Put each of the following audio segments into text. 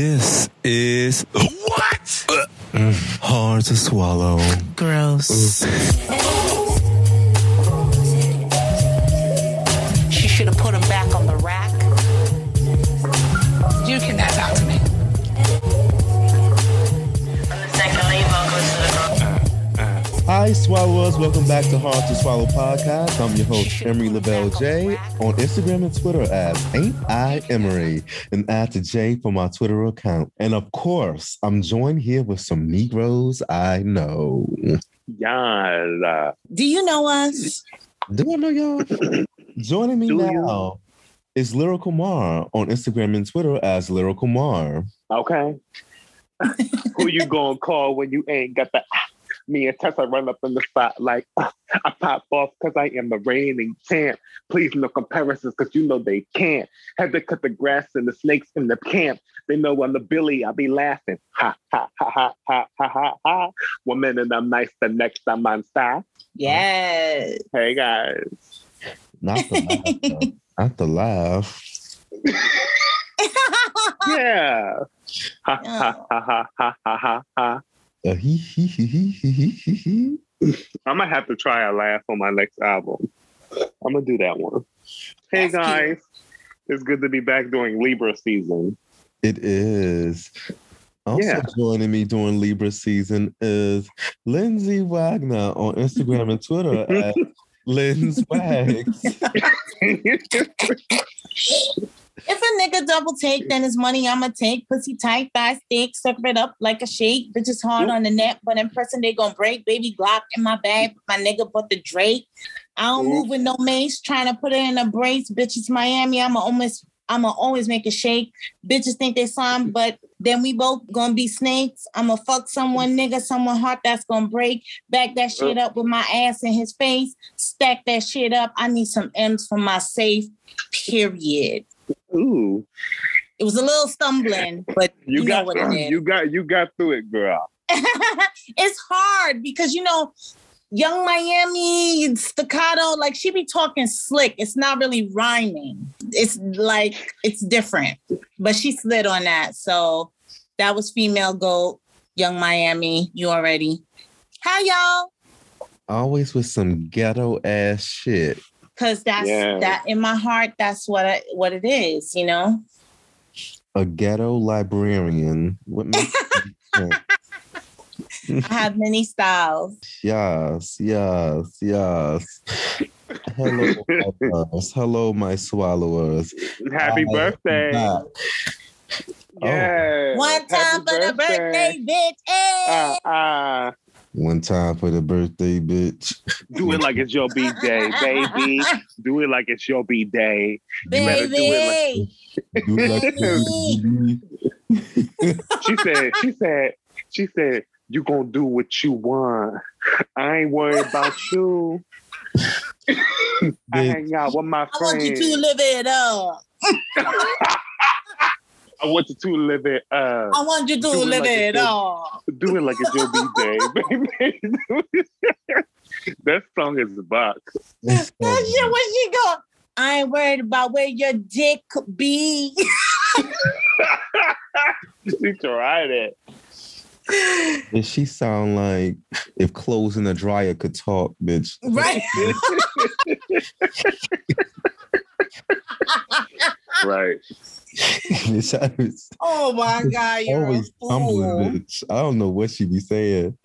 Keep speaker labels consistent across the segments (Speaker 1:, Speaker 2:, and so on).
Speaker 1: This is
Speaker 2: What?
Speaker 1: hard to swallow.
Speaker 3: Gross.
Speaker 4: Hi, swallowers. Welcome back to Hard to Swallow podcast. I'm your host, Emery Lavelle J. On Instagram and Twitter as Ain't I Emery, and add to J for my Twitter account. And of course, I'm joined here with some Negroes I know.
Speaker 5: Y'all, uh,
Speaker 3: Do you know us?
Speaker 4: Do I know y'all? Joining me
Speaker 5: Do you?
Speaker 4: now is Lyrical Mar on Instagram and Twitter as Lyrical Mar.
Speaker 5: okay. Who you gonna call when you ain't got the? Me and Tessa run up in the spot like uh, I pop off because I am the reigning champ. Please no comparisons because you know they can't. Had to cut the grass and the snakes in the camp. They know I'm the Billy. I be laughing. Ha ha ha ha ha ha ha ha. One minute I'm nice, the next I'm on style.
Speaker 3: Yes.
Speaker 5: Hey guys.
Speaker 4: Not the laugh. Not the laugh.
Speaker 5: Yeah. Ha ha ha ha ha ha ha ha.
Speaker 4: Uh, I'm gonna.
Speaker 5: I might have to try a laugh on my next album. I'm gonna do that one. Hey
Speaker 3: That's
Speaker 5: guys, cute. it's good to be back during Libra season.
Speaker 4: It is. Also
Speaker 5: yeah.
Speaker 4: joining me during Libra season is Lindsay Wagner on Instagram and Twitter at Linz
Speaker 6: If a nigga double take, then his money I'ma take. Pussy tight, thigh stick, suck it up like a shake. Bitches hard mm. on the net, but in person they gon' break. Baby Glock in my bag, my nigga bought the Drake. I don't
Speaker 5: Ooh.
Speaker 6: move with no mace, trying to put it in a brace. Bitches Miami, I'ma almost I'ma always make a shake. Bitches think they slime, mm. but then we both gonna be snakes. I'ma fuck someone, nigga, someone heart that's gonna break. Back that shit up with my ass in his face. Stack that shit up. I need some M's for my safe. Period.
Speaker 5: Ooh,
Speaker 6: It was a little stumbling, but
Speaker 5: you,
Speaker 6: you,
Speaker 5: got
Speaker 6: know what it is.
Speaker 5: you got you got through it, girl.
Speaker 6: it's hard because you know, Yung Miami staccato, like she be talking slick. It's not really rhyming. It's like it's different. But she slid on that. So that was female goat, Yung Miami. You already. Hi y'all.
Speaker 4: Always with some ghetto ass shit.
Speaker 6: Cause that's
Speaker 5: Yeah.
Speaker 6: that in my heart, that's what I, what it is, you know?
Speaker 4: A ghetto librarian. What makes.
Speaker 6: I have many styles.
Speaker 4: Yes, yes, yes. Hello, swallowers. Hello, my swallowers.
Speaker 5: Happy
Speaker 4: I
Speaker 5: birthday!
Speaker 4: back.
Speaker 5: Yeah.
Speaker 6: One time for the birthday, bitch. Hey.
Speaker 5: Ah, ah.
Speaker 4: One time for the birthday, bitch.
Speaker 5: do it like it's your B day, baby. Do it like it's your B day. better do it
Speaker 6: Baby.
Speaker 4: Do like
Speaker 5: She said, she said, she said, you gonna do what you want. I ain't worried about you. I hang out with my
Speaker 6: I want you
Speaker 5: friends.
Speaker 6: to live it up.
Speaker 5: I want you to live it up.
Speaker 6: I want you to live
Speaker 5: like
Speaker 6: it
Speaker 5: it's your- Do it like it's your B day, baby. that song is a box.
Speaker 6: That shit, where she go? I ain't worried about where your dick be.
Speaker 5: she tried it.
Speaker 4: Does she sound like if clothes in the dryer could talk, bitch?
Speaker 6: right.
Speaker 5: Right.
Speaker 4: was
Speaker 6: Oh my God, you're
Speaker 4: always
Speaker 6: a
Speaker 4: tumbling,
Speaker 6: fool.
Speaker 4: bitch. I don't know what she be saying.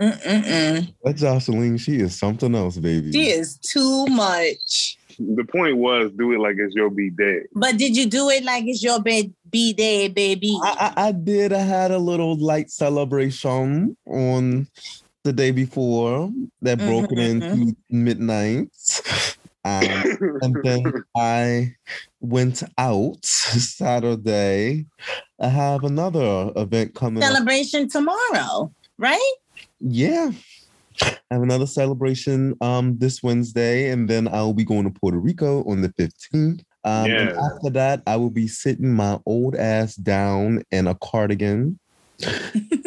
Speaker 6: Mm-mm-mm.
Speaker 4: That Jocelyn, she is something else, baby.
Speaker 6: She is too much.
Speaker 5: The point was do it like it's your B day.
Speaker 6: But did you do it like it's your bed B day, baby?
Speaker 4: I, I, I did. I had a little light celebration on the day before that broke it
Speaker 6: Mhm,
Speaker 4: into midnight. Um, and then I went out Saturday. I have another event coming up.
Speaker 6: Celebration tomorrow, right?
Speaker 4: Yeah. I have another celebration um this Wednesday, and then I'll be going to Puerto Rico on the 15th. Um, and
Speaker 5: Yeah.
Speaker 4: after that, I will be sitting my old ass down in a cardigan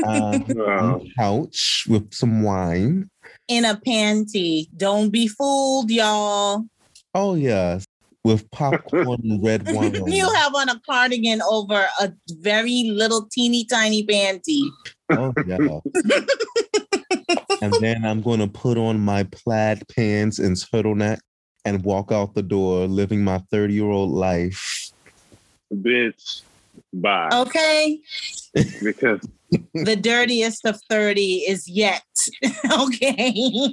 Speaker 4: uh, on the couch with some wine.
Speaker 6: In a panty. Don't be fooled, y'all.
Speaker 4: Oh yes, with popcorn and red wine.
Speaker 6: you have on a cardigan over a very little teeny tiny panty.
Speaker 4: Oh yeah. and then I'm going to put on my plaid pants and turtleneck and walk out the door, living my 30 year old life.
Speaker 5: Bitch, bye.
Speaker 6: Okay.
Speaker 5: Because
Speaker 6: The dirtiest of 30 is yet. okay.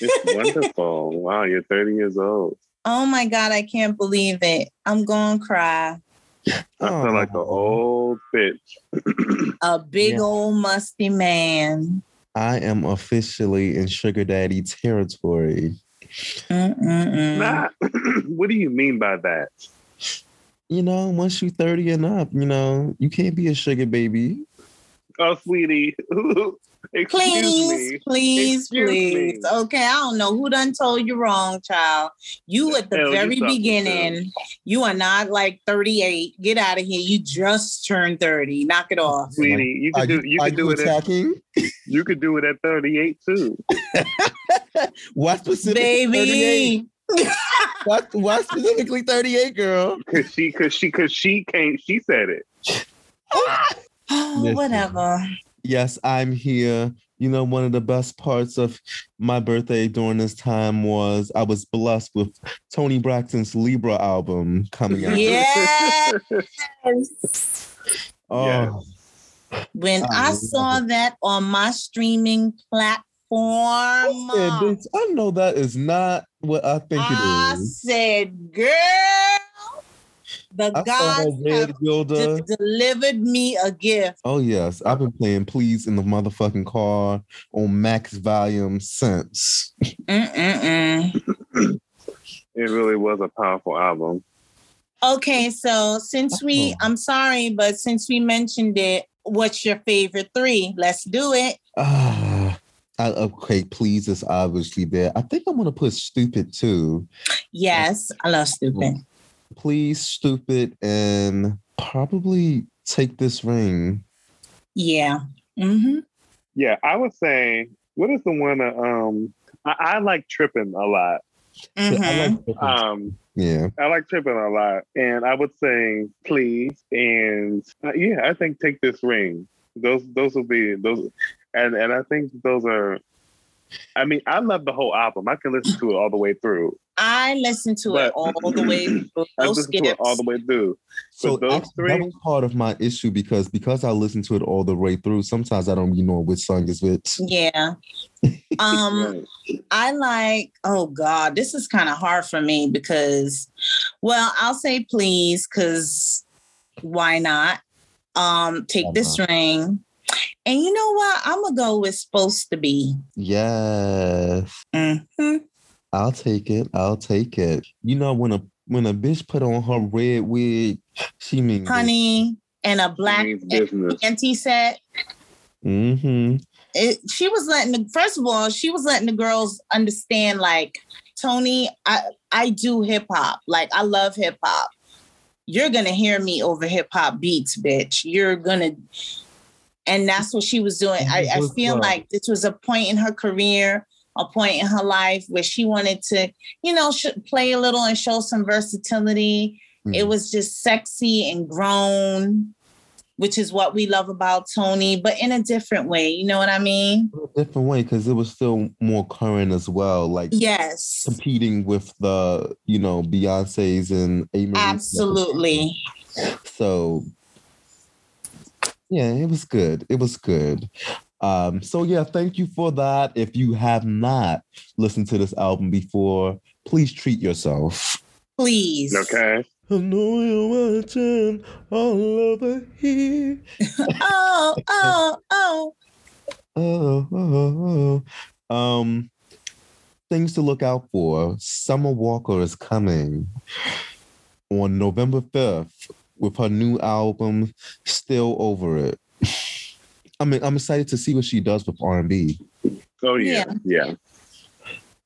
Speaker 5: It's wonderful. Wow, you're 30 years old.
Speaker 6: Oh my God, I can't believe it. I'm going to cry.
Speaker 5: I feel like an
Speaker 4: Oh.
Speaker 5: old bitch.
Speaker 6: A big
Speaker 4: Yeah.
Speaker 6: old musty man.
Speaker 4: I am officially in sugar daddy territory.
Speaker 5: Nah, what do you mean by that?
Speaker 4: You know, once you're 30 and up, you know, you can't be a sugar baby.
Speaker 5: Oh, sweetie. Excuse
Speaker 6: Please,
Speaker 5: me.
Speaker 6: please,
Speaker 5: Excuse
Speaker 6: please.
Speaker 5: me.
Speaker 6: Okay, I don't know who done told you wrong, child. You at the
Speaker 5: Hell,
Speaker 6: very
Speaker 5: thought me
Speaker 6: beginning, you are not like 38. Get out of here. You just turned 30. Knock it off.
Speaker 5: Sweetie, you
Speaker 4: Are
Speaker 5: could do you
Speaker 4: are
Speaker 5: could do it at, you could do it at 38 too.
Speaker 4: What specifically 38? What, what specifically 38, girl?
Speaker 5: Cause she cause she cause she can't she said it.
Speaker 6: Oh,
Speaker 4: Listen.
Speaker 6: whatever.
Speaker 4: Yes, I'm here. You know, one of the best parts of my birthday during this time was I was blessed with Toni Braxton's Libra album coming out.
Speaker 6: Yes.
Speaker 4: Oh,
Speaker 5: Yes.
Speaker 6: When
Speaker 4: I
Speaker 6: I saw
Speaker 4: it.
Speaker 6: that on my streaming platform,
Speaker 4: yeah, bitch, I know that is not what I think
Speaker 6: I
Speaker 4: it is.
Speaker 6: I said, girl, the
Speaker 4: I saw
Speaker 6: gods have
Speaker 4: Gilda.
Speaker 6: de- delivered me a gift.
Speaker 4: Oh yes, I've been playing Please in the motherfucking car on max volume since.
Speaker 5: It really was a powerful album.
Speaker 6: Okay, so since we,
Speaker 4: Oh.
Speaker 6: I'm sorry, but since we mentioned it, what's your favorite three? Let's do it.
Speaker 4: Ah, I, okay, please is obviously there. I think I'm gonna put stupid too.
Speaker 6: Yes, I love stupid.
Speaker 4: Please, stupid, and probably take this ring.
Speaker 6: Yeah. Mm-hmm.
Speaker 5: Yeah, I would say what is the one that um I, I like tripping a lot.
Speaker 6: Mm-hmm.
Speaker 4: like.
Speaker 5: Um
Speaker 4: yeah.
Speaker 5: I like tripping a lot. And I would say please and uh, yeah, I think take this ring. Those those will be those and and I think those are I mean, I love the whole album. I can listen to it all the way through.
Speaker 6: I listen to it all the way through.
Speaker 5: I
Speaker 6: No
Speaker 5: listen to it all the way through.
Speaker 4: So
Speaker 5: those three-
Speaker 4: that was part of my issue because because I listen to it all the way through. Sometimes I don't even know which song is which.
Speaker 6: Yeah. Um, I like, oh God, this is kind of hard for me because, well, I'll say please, because why not? Um, take
Speaker 4: Why
Speaker 6: this ring. And you know what? I'm gonna go with supposed to be.
Speaker 4: Yes,
Speaker 6: Mhm.
Speaker 4: I'll take it. I'll take it. You know when a when a bitch put on her red wig, she means
Speaker 6: Honey and a black
Speaker 5: Means
Speaker 6: anti set.
Speaker 4: Mm-hmm.
Speaker 6: It, she was letting the first of all, she was letting the girls understand like Toni, I I do hip hop. Like I love hip hop. You're gonna hear me over hip hop beats, bitch. You're gonna and that's what she was doing. I, I feel like this was a point in her career, a point in her life where she wanted to, you know, sh- play a little and show some versatility. It
Speaker 4: Mm.
Speaker 6: was just sexy and grown, which is what we love about Toni, but in a different way. You know what I mean?
Speaker 4: a different way because it was still more current as well. Like
Speaker 6: Yes,
Speaker 4: competing with the you know Beyonce's and A. Marie.
Speaker 6: absolutely.
Speaker 4: So yeah, it was good. It was good. Um, so yeah, thank you for that. If you have not listened to this album before, please treat yourself.
Speaker 6: Please.
Speaker 5: Okay.
Speaker 4: I know you're watching all over here.
Speaker 6: Oh, oh, oh.
Speaker 4: Oh, oh, oh. Um, things to look out for. Summer Walker is coming on November 5th with her new album, Still Over It. I mean, I'm excited to see what she does with R&B.
Speaker 5: Oh yeah. Yeah.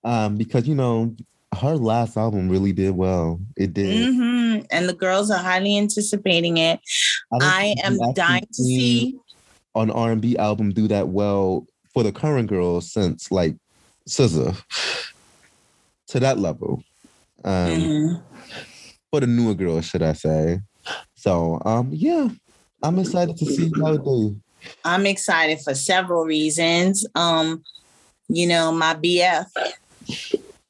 Speaker 4: Um, because you know, her last album really did well. It did.
Speaker 6: hmm And the girls are highly anticipating it.
Speaker 4: don't
Speaker 6: I am dying to see.
Speaker 4: an R&B album do that well for the current girls since like SZA to that level. Um,
Speaker 6: Mhm.
Speaker 4: for the newer girls, should I say? So, um, yeah, I'm excited to see how it do.
Speaker 6: I'm excited for several reasons. Um, you know, my BF,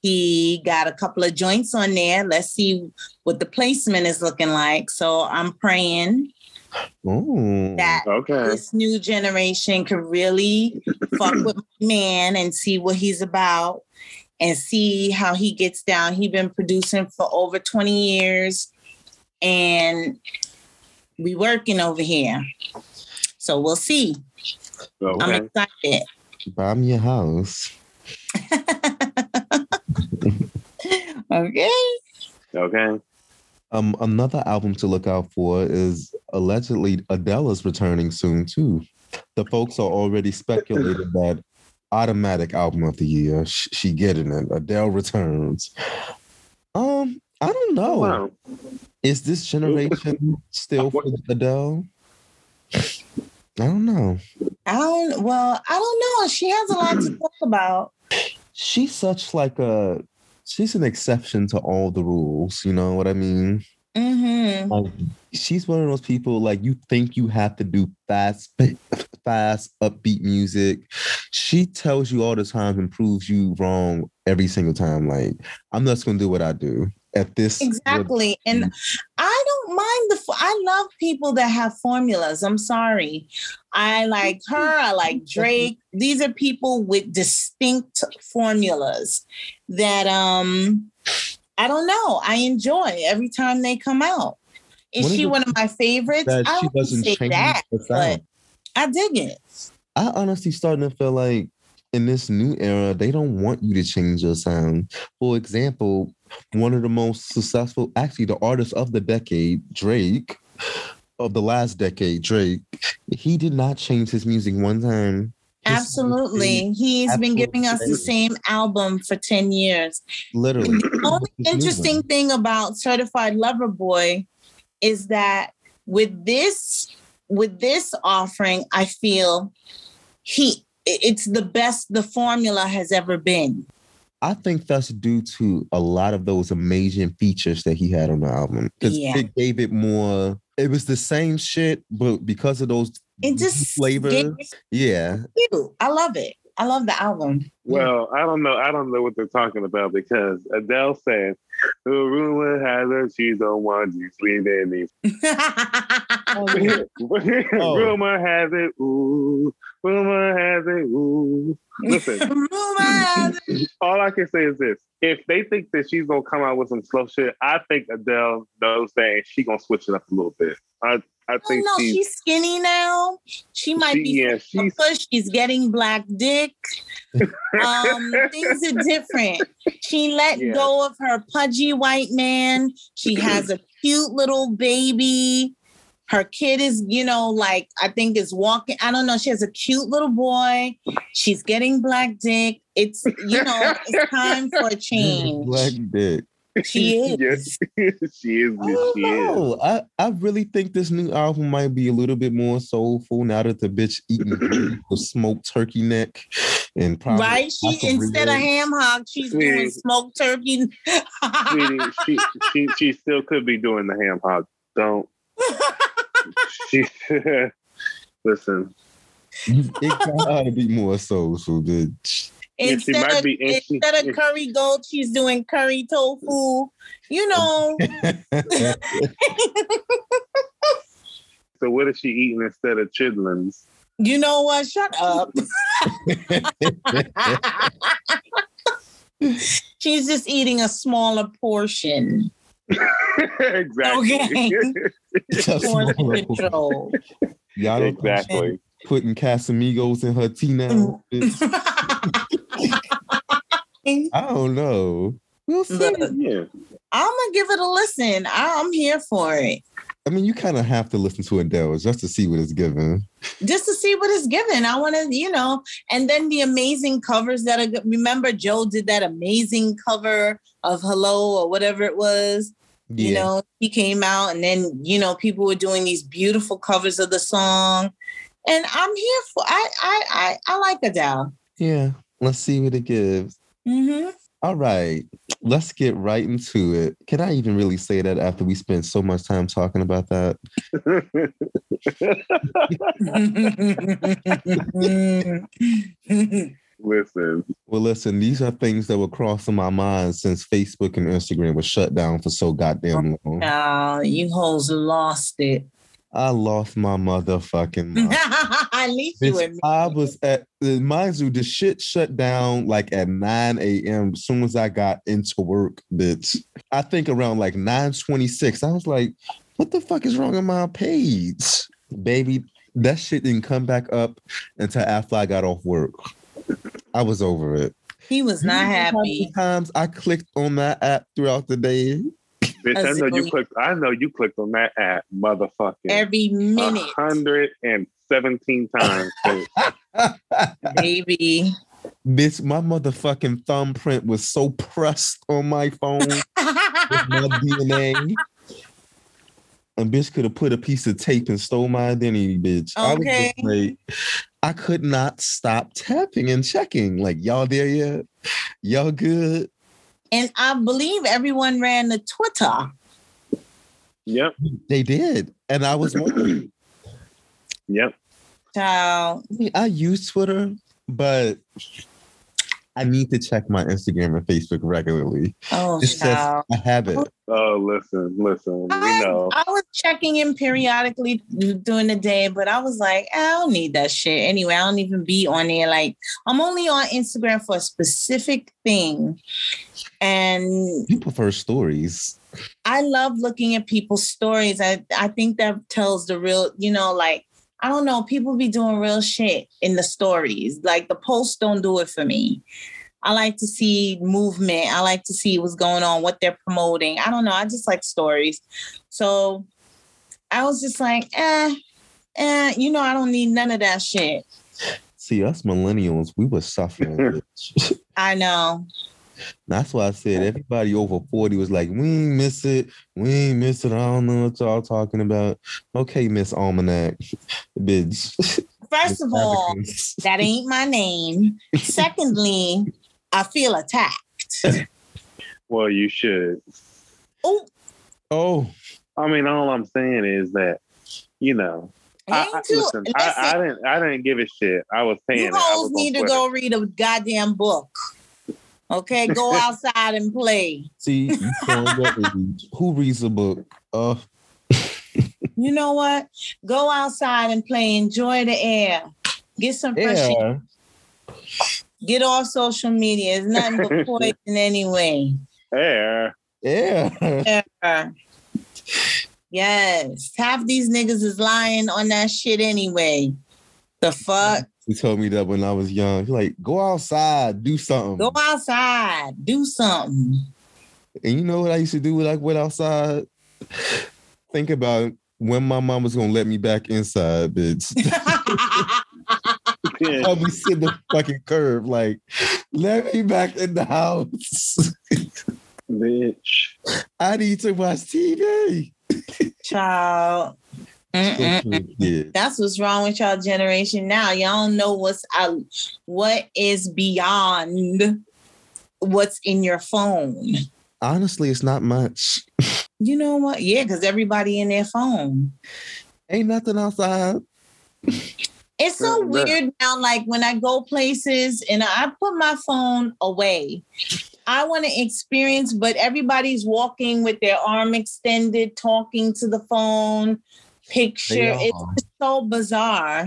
Speaker 6: he got a couple of joints on there. Let's see what the placement is looking like. So I'm praying
Speaker 4: Ooh.
Speaker 6: that
Speaker 5: Okay.
Speaker 6: this new generation could really fuck with my man and see what he's about and see how he gets down. He's been producing for over 20 years and we working over here. So we'll see. I'm excited.
Speaker 4: Buy me a house.
Speaker 6: Okay.
Speaker 5: Okay.
Speaker 4: Um, another album to look out for is allegedly Adele is returning soon too. The folks are already speculating that automatic album of the year. Sh- She getting it. Adele returns. Um, I don't know.
Speaker 5: Wow.
Speaker 4: Is this generation still for Adele? I don't know.
Speaker 6: I don't well, I don't know. She has a lot to talk about.
Speaker 4: She's such like a she's an exception to all the rules. You know what I mean?
Speaker 6: Mm-hmm.
Speaker 4: Like she's one of those people like you think you have to do fast, fast, upbeat music. She tells you all the time and proves you wrong every single time. Like I'm just gonna do what I do at this
Speaker 6: Exactly. And I don't mind the i love people that have formulas. I'm sorry. I like her, I like Drake. These are people with distinct formulas that um I don't know. I enjoy every time they come out. Is
Speaker 4: One
Speaker 6: she one of my favorites?
Speaker 4: that
Speaker 6: I
Speaker 4: she doesn't
Speaker 6: say
Speaker 4: change
Speaker 6: that, but. I dig it.
Speaker 4: I honestly starting to feel like in this new era, they don't want you to change your sound. For example, one of the most successful, actually, the artist of the decade, Drake, of the last decade, Drake, he did not change his music one time. His
Speaker 6: Absolutely. He's been giving us the same album for 10 years.
Speaker 4: Literally.
Speaker 6: The only interesting thing about Certified Lover Boy is that with this with this offering, I feel he it's the best the formula has ever been.
Speaker 4: I think that's due to a lot of those amazing features that he had on the album. Because
Speaker 6: Yeah.
Speaker 4: it gave it more, it was the same shit, but because of those
Speaker 6: It just
Speaker 4: flavors, yeah.
Speaker 6: you. I love it. I love the album.
Speaker 5: Well, I don't know. I don't know what they're talking about because Adele said, "The rumor has it she don't want you sleeping me." rumor has it, ooh. Rumor has it, ooh. Listen, all I can say is this: if they think that she's gonna come out with some slow shit, I think Adele knows that and she gonna switch it up a little bit. I I think
Speaker 6: no,
Speaker 5: she's,
Speaker 6: she's skinny now. She might
Speaker 5: she-
Speaker 6: be
Speaker 5: yeah, she's
Speaker 6: push. She's getting black dick. Um, things are different. She let
Speaker 5: Yeah.
Speaker 6: go of her pudgy white man. She has a cute little baby. Her kid is, you know, like I think is walking. I don't know. She has a cute little boy. She's getting black dick. It's you know, it's time for a change.
Speaker 4: Black dick.
Speaker 6: She is.
Speaker 5: yes, she is.
Speaker 4: I don't
Speaker 5: She is.
Speaker 4: know. I, I really think this new album might be a little bit more soulful now that the bitch eating the smoked turkey neck and probably
Speaker 6: Right? She instead of ham hock, she's
Speaker 5: Sweetie.
Speaker 6: doing smoked turkey.
Speaker 5: Sweetie, she, she she still could be doing the ham hock. Don't she? listen,
Speaker 4: it gotta be more soulful, bitch.
Speaker 5: Yeah,
Speaker 6: instead
Speaker 5: might
Speaker 6: of
Speaker 5: be- and she-
Speaker 6: instead of curry goat, she's doing curry tofu. You know,
Speaker 5: so what is she eating instead of chitlins?
Speaker 6: you know what? Shut up. she's just eating a smaller portion.
Speaker 5: Exactly.
Speaker 6: Okay.
Speaker 4: Just
Speaker 6: Portion control.
Speaker 4: Y'all don't think
Speaker 5: exactly.
Speaker 4: putting Casamigos in her tea now. Mm. I don't know. We'll see.
Speaker 6: Look,
Speaker 5: Yeah.
Speaker 6: I'm gonna give it a listen. I'm here for it.
Speaker 4: I mean, you kind of have to listen to Adele just to see what it's given.
Speaker 6: just to see what it's given. I want to, you know, and then the amazing covers that are. Remember, Joe did that amazing cover of "Hello" or whatever it was. You know, he came out, and then you know, people were doing these beautiful covers of the song, and I'm here for. I I I, I like Adele.
Speaker 4: yeah. Let's see what it gives.
Speaker 6: hmm
Speaker 4: All right, let's get right into it. Can I even really say that after we spent so much time talking about that?
Speaker 5: Listen,
Speaker 4: Well, listen, these are things that were crossing my mind since Facebook and Instagram were shut down for so goddamn oh, long.
Speaker 6: Child, Oh, you hoes lost it.
Speaker 4: I lost my motherfucking mind.
Speaker 6: At least you
Speaker 4: Bitch,
Speaker 6: admit.
Speaker 4: I was at mind you, the shit shut down like at 9 a.m. as soon as I got into work, bitch. I think around like 926. I was like, what the fuck is wrong with my page? Baby, that shit didn't come back up until after I got off work. I was over it.
Speaker 6: He was not
Speaker 4: You how many
Speaker 6: happy.
Speaker 4: Times I clicked on that app throughout the day.
Speaker 5: bitch, I know you clicked. I know you clicked on that app, motherfucker.
Speaker 6: Every minute,
Speaker 5: hundred and seventeen times. bitch.
Speaker 6: baby.
Speaker 4: Bitch, my motherfucking thumbprint was so pressed on my phone with my DNA. And bitch could have put a piece of tape and stole my identity, bitch. I was
Speaker 6: Okay.
Speaker 4: just like, I could not stop tapping and checking. Like, y'all there yet? Y'all good?
Speaker 6: and I believe everyone ran to Twitter.
Speaker 5: yep,
Speaker 4: They did. And I was wondering,
Speaker 5: yep.
Speaker 6: Child,
Speaker 4: I use Twitter, but I need to check my Instagram and Facebook regularly.
Speaker 6: oh
Speaker 4: It's just
Speaker 6: child.
Speaker 4: a habit.
Speaker 5: Oh, listen, listen. We
Speaker 6: I,
Speaker 5: know.
Speaker 6: I was checking in periodically during the day, but I was like, I don't need that shit. Anyway, I don't even be on there. Like, I'm only on Instagram for a specific thing. And
Speaker 4: You prefer stories.
Speaker 6: I love looking at people's stories. I, I think that tells the real, you know, like, I don't know, people be doing real shit in the stories. Like, the posts don't do it for me. I like to see movement. I like to see what's going on, what they're promoting. I don't know. I just like stories. So I was just like, eh, eh, you know, I don't need none of that shit.
Speaker 4: See, us millennials, we were suffering.
Speaker 6: I know.
Speaker 4: That's why I said everybody over 40 was like, we ain't miss it. We ain't miss it. I don't know what y'all talking about. Okay, Miss Almanac. Bitch.
Speaker 6: First of all, that ain't my name. Secondly, I feel attacked.
Speaker 5: Well, you should.
Speaker 6: Oh,
Speaker 4: Oh,
Speaker 5: I mean, all I'm saying is that, you know, I, I,
Speaker 6: ain't too.
Speaker 5: listen, I, I didn't, I didn't give a shit. I was saying
Speaker 6: you
Speaker 5: it. I
Speaker 6: hoes need to
Speaker 5: Twitter.
Speaker 6: go read a goddamn book. Okay, go outside and play.
Speaker 4: see, you showing your age. Who reads a book? Uh,
Speaker 6: You know what? Go outside and play. Enjoy the air. Get some fresh air. Get off social media. It's nothing but poison anyway.
Speaker 5: Yeah.
Speaker 4: Yeah.
Speaker 6: Yeah. Yes. Half these niggas is lying on that shit anyway. The fuck?
Speaker 4: He told me that when I was young. He's like, go outside, do something.
Speaker 6: Go outside. Do something.
Speaker 4: And you know what I used to do when I went outside? Think about when my mom was gonna let me back inside, bitch. I'll be sitting the fucking curb, like, let me back in the house.
Speaker 5: Bitch.
Speaker 4: I need to watch TV.
Speaker 6: Child. That's what's wrong with y'all generation now. Y'all don't know what's out, what is beyond what's in your phone.
Speaker 4: Honestly, it's not much.
Speaker 6: You know what? Yeah, because everybody in their phone.
Speaker 4: Ain't nothing outside.
Speaker 6: It's so
Speaker 5: Right, right.
Speaker 6: weird now. Like when I go places and I put my phone away, I want to experience, but everybody's walking with their arm extended, talking to the phone, picture. It's so bizarre.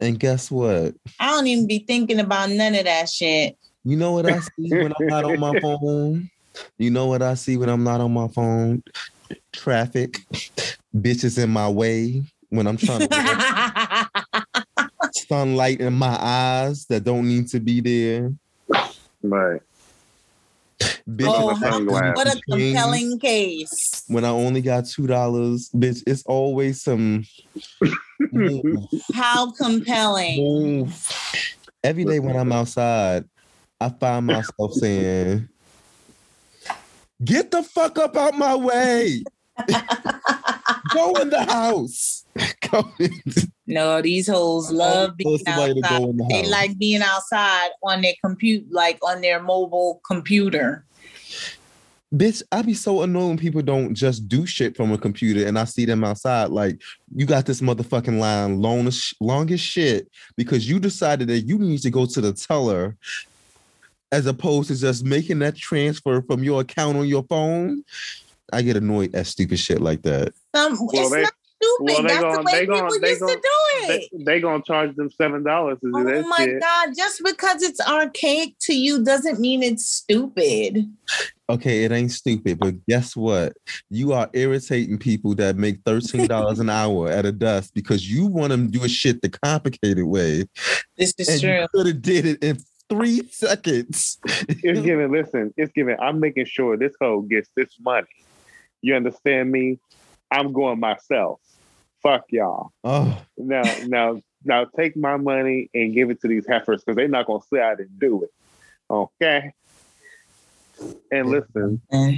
Speaker 4: And guess what?
Speaker 6: I don't even be thinking about none of that shit.
Speaker 4: You know what I see when I'm not on my phone? You know what I see when I'm not on my phone? Traffic, bitches in my way when I'm trying to walk. sunlight in my eyes that don't need to be there.
Speaker 5: Right.
Speaker 4: Bitch,
Speaker 6: Oh, what a compelling case.
Speaker 4: When I only got two dollars, bitch, it's always some
Speaker 6: How compelling.
Speaker 4: Every day when I'm outside, I find myself saying, "Get the fuck up out my way! Go in the house! In-
Speaker 6: No, these hoes love being outside.
Speaker 4: the
Speaker 6: They
Speaker 4: house.
Speaker 6: like being outside on their compute, like on their mobile computer.
Speaker 4: Bitch, I be so annoyed when people don't just do shit from a computer and I see them outside. Like, you got this motherfucking line long as, long as shit because you decided that you need to go to the teller as opposed to just making that transfer from your account on your phone. I get annoyed at stupid shit like that.
Speaker 6: Um, Some it's
Speaker 5: they-
Speaker 6: not stupid.
Speaker 5: well, they
Speaker 6: That's
Speaker 5: gon-
Speaker 6: the way
Speaker 5: they gon-
Speaker 6: people
Speaker 5: they
Speaker 6: used
Speaker 5: gon-
Speaker 6: to do
Speaker 5: They,
Speaker 6: it.
Speaker 5: they gonna charge them seven dollars to do
Speaker 6: Oh
Speaker 5: that
Speaker 6: my
Speaker 5: shit.
Speaker 6: god! Just because it's archaic to you doesn't mean it's stupid.
Speaker 4: Okay, it ain't stupid, but guess what? You are irritating people that make $13 an hour at a desk because you want them to do a shit the complicated way.
Speaker 6: This is
Speaker 4: and
Speaker 6: true.
Speaker 4: you could have did it in three seconds.
Speaker 5: It's giving. Listen, it's giving. I'm making sure this hoe gets this money. You understand me? I'm going myself. Fuck y'all.
Speaker 4: Oh,
Speaker 5: Now, now, now, take my money and give it to these heifers because they're not gonna say I didn't do it. Okay. And listen, eh.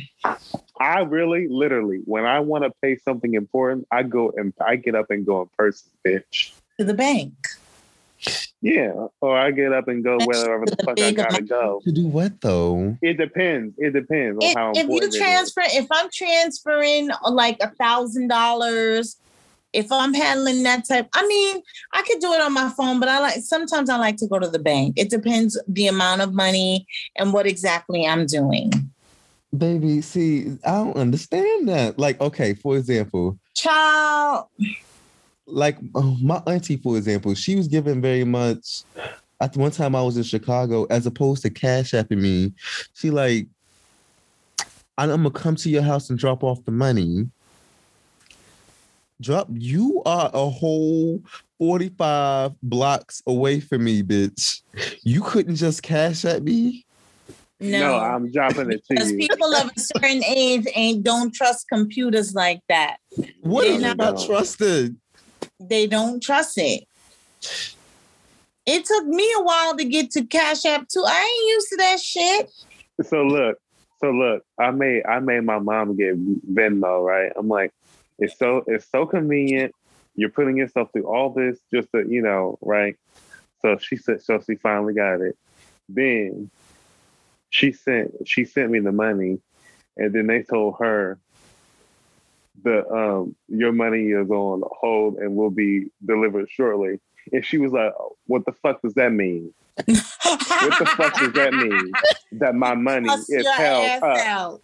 Speaker 5: I really, literally, when I want to pay something important, I go and I get up and go in person, bitch.
Speaker 6: To the bank.
Speaker 5: Yeah, or I get up and go
Speaker 6: That's
Speaker 5: wherever the
Speaker 6: the
Speaker 5: fuck I gotta go.
Speaker 4: to do what though?
Speaker 5: It depends. It depends on
Speaker 6: If,
Speaker 5: how
Speaker 6: if you
Speaker 5: important it is.
Speaker 6: transfer, if I'm transferring like a thousand dollars, if I'm handling that type, I mean, I could do it on my phone, but I like sometimes I like to go to the bank. It depends the amount of money and what exactly I'm doing.
Speaker 4: Baby, see, I don't understand that. Like, okay, for example,
Speaker 6: Child,
Speaker 4: like oh, my auntie, for example, she was given very much. At one time I was in Chicago, as opposed to cash apping me, she like, I'm gonna come to your house and drop off the money. Drop, you are a whole 45 blocks away from me, bitch. You couldn't just cash at me.
Speaker 6: no.
Speaker 5: No, I'm dropping it to
Speaker 6: because
Speaker 5: you.
Speaker 6: people of a certain age ain't don't trust computers like that.
Speaker 4: What
Speaker 6: They're
Speaker 4: is
Speaker 6: not-
Speaker 4: not trusted?
Speaker 6: They don't trust it. It took me a while to get to Cash App too. I ain't used to that shit.
Speaker 5: So look, so look, I made I made my mom get Venmo, right? I'm like, it's so it's so convenient. You're putting yourself through all this just to, you know, right? So she said so she finally got it. Then she sent she sent me the money and then they told her the um your money is on hold and will be delivered shortly. And she was like, What the fuck does that mean? What the fuck does that mean? That my money
Speaker 6: Bust
Speaker 5: is held up.
Speaker 6: out.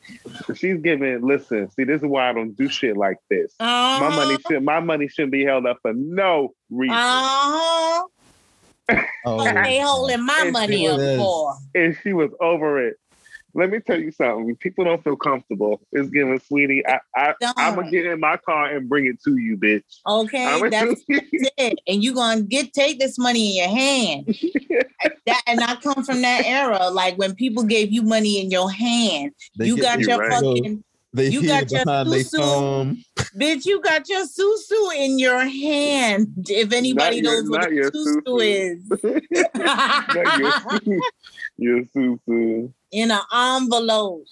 Speaker 5: She's giving. Listen, see, this is why I don't do shit like this. My
Speaker 6: Uh-huh.
Speaker 5: money should. My money shouldn't be held up for no reason.
Speaker 6: Uh-huh.
Speaker 4: Oh,
Speaker 6: What they holding my
Speaker 5: It's
Speaker 6: money up for?
Speaker 5: and she was over it. Let me tell you something. People don't feel comfortable. It's giving, sweetie. I, I, I'm gonna get in my car and bring it to you, bitch.
Speaker 6: Okay, that's it. And you gonna get take this money in your hand. that and I come from that era, like when people gave you money in your hand.
Speaker 4: they
Speaker 6: you got your
Speaker 5: right.
Speaker 6: fucking
Speaker 4: They
Speaker 6: you got your
Speaker 4: behind they
Speaker 6: susu. bitch, you got your susu in your hand. If anybody
Speaker 5: Not your-
Speaker 6: knows what a
Speaker 5: your
Speaker 6: susu
Speaker 5: susu.
Speaker 6: is.
Speaker 5: Your, your susu.
Speaker 6: In an envelope.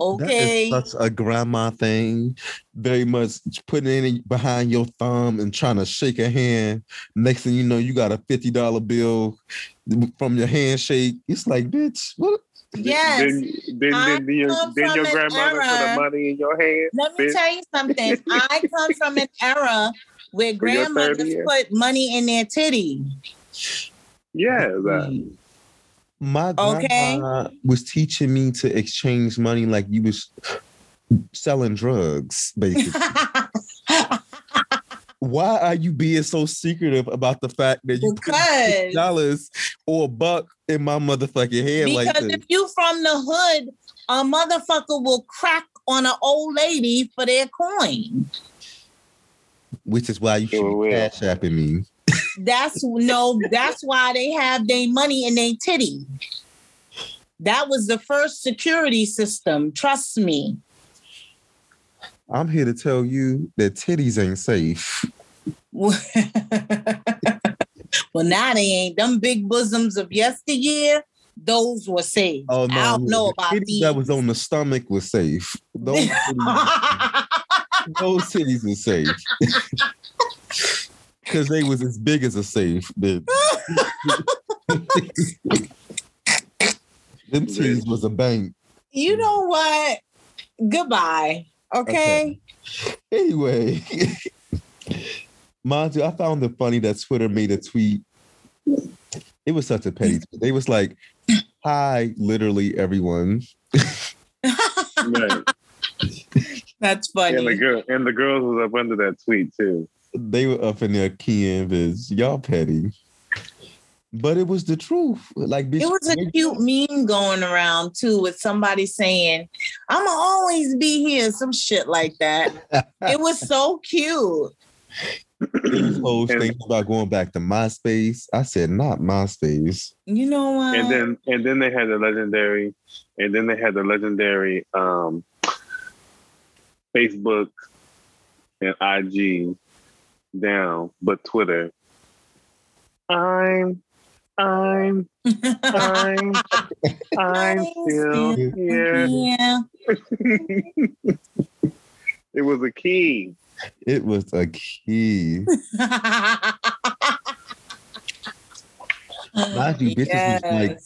Speaker 6: Okay.
Speaker 4: That is such a grandma thing. Very much putting it in behind your thumb and trying to shake a hand. Next thing you know, you got a fifty dollar bill from your handshake. It's like, bitch, what?
Speaker 6: Yes.
Speaker 5: Then, then,
Speaker 6: I
Speaker 5: then, your,
Speaker 6: come
Speaker 5: then your
Speaker 6: from an
Speaker 5: grandmother put
Speaker 6: era-
Speaker 5: the money in your hand.
Speaker 6: Let me
Speaker 5: bitch.
Speaker 6: tell you something. I come from an era where
Speaker 5: For your
Speaker 6: grandmothers put money in their titty.
Speaker 5: Yeah, uh, that.
Speaker 4: My
Speaker 6: Okay.
Speaker 4: grandma was teaching me to exchange money like you was selling drugs, basically. Why are you being so secretive about the fact that you put
Speaker 6: because
Speaker 4: dollars or a buck in my motherfucking hand like
Speaker 6: because
Speaker 4: this?
Speaker 6: if you from the hood, a motherfucker will crack on an old lady for their coin.
Speaker 4: Which is why you should
Speaker 5: Sure
Speaker 4: be cash apping me.
Speaker 6: That's no, that's why they have their money in their titty. That was the first security system. Trust me.
Speaker 4: I'm here to tell you that titties ain't safe.
Speaker 6: well, now they ain't them big bosoms of yesteryear. Those were safe.
Speaker 4: Oh no,
Speaker 6: I don't know
Speaker 4: the
Speaker 6: about these.
Speaker 4: that was on the stomach was safe. Those titties, those titties were safe. because they was as big as a safe. Them them titties was a bank.
Speaker 6: You know what? Goodbye. Okay.
Speaker 4: Anyway, mind you, I found it funny that Twitter made a tweet. It was such a petty. tweet. They was like, "Hi, literally everyone."
Speaker 5: Right.
Speaker 6: That's
Speaker 5: And the
Speaker 6: funny.
Speaker 5: girl and the girls was up under that tweet too.
Speaker 4: They were up in their keying viz. Y'all petty. But it was the truth. Like bitch,
Speaker 6: It was a cute meme going around too with somebody saying, I'ma always be here, some shit like that. It was so cute.
Speaker 4: These hoes thinking about going back to MySpace. I said, not MySpace.
Speaker 6: You know what?
Speaker 5: And then and then they had the legendary, and then they had the legendary um Facebook and IG down, but Twitter. I'm I'm I'm I'm still here.
Speaker 6: yeah.
Speaker 5: it was a key.
Speaker 4: It was a key. Mind you, bitches was like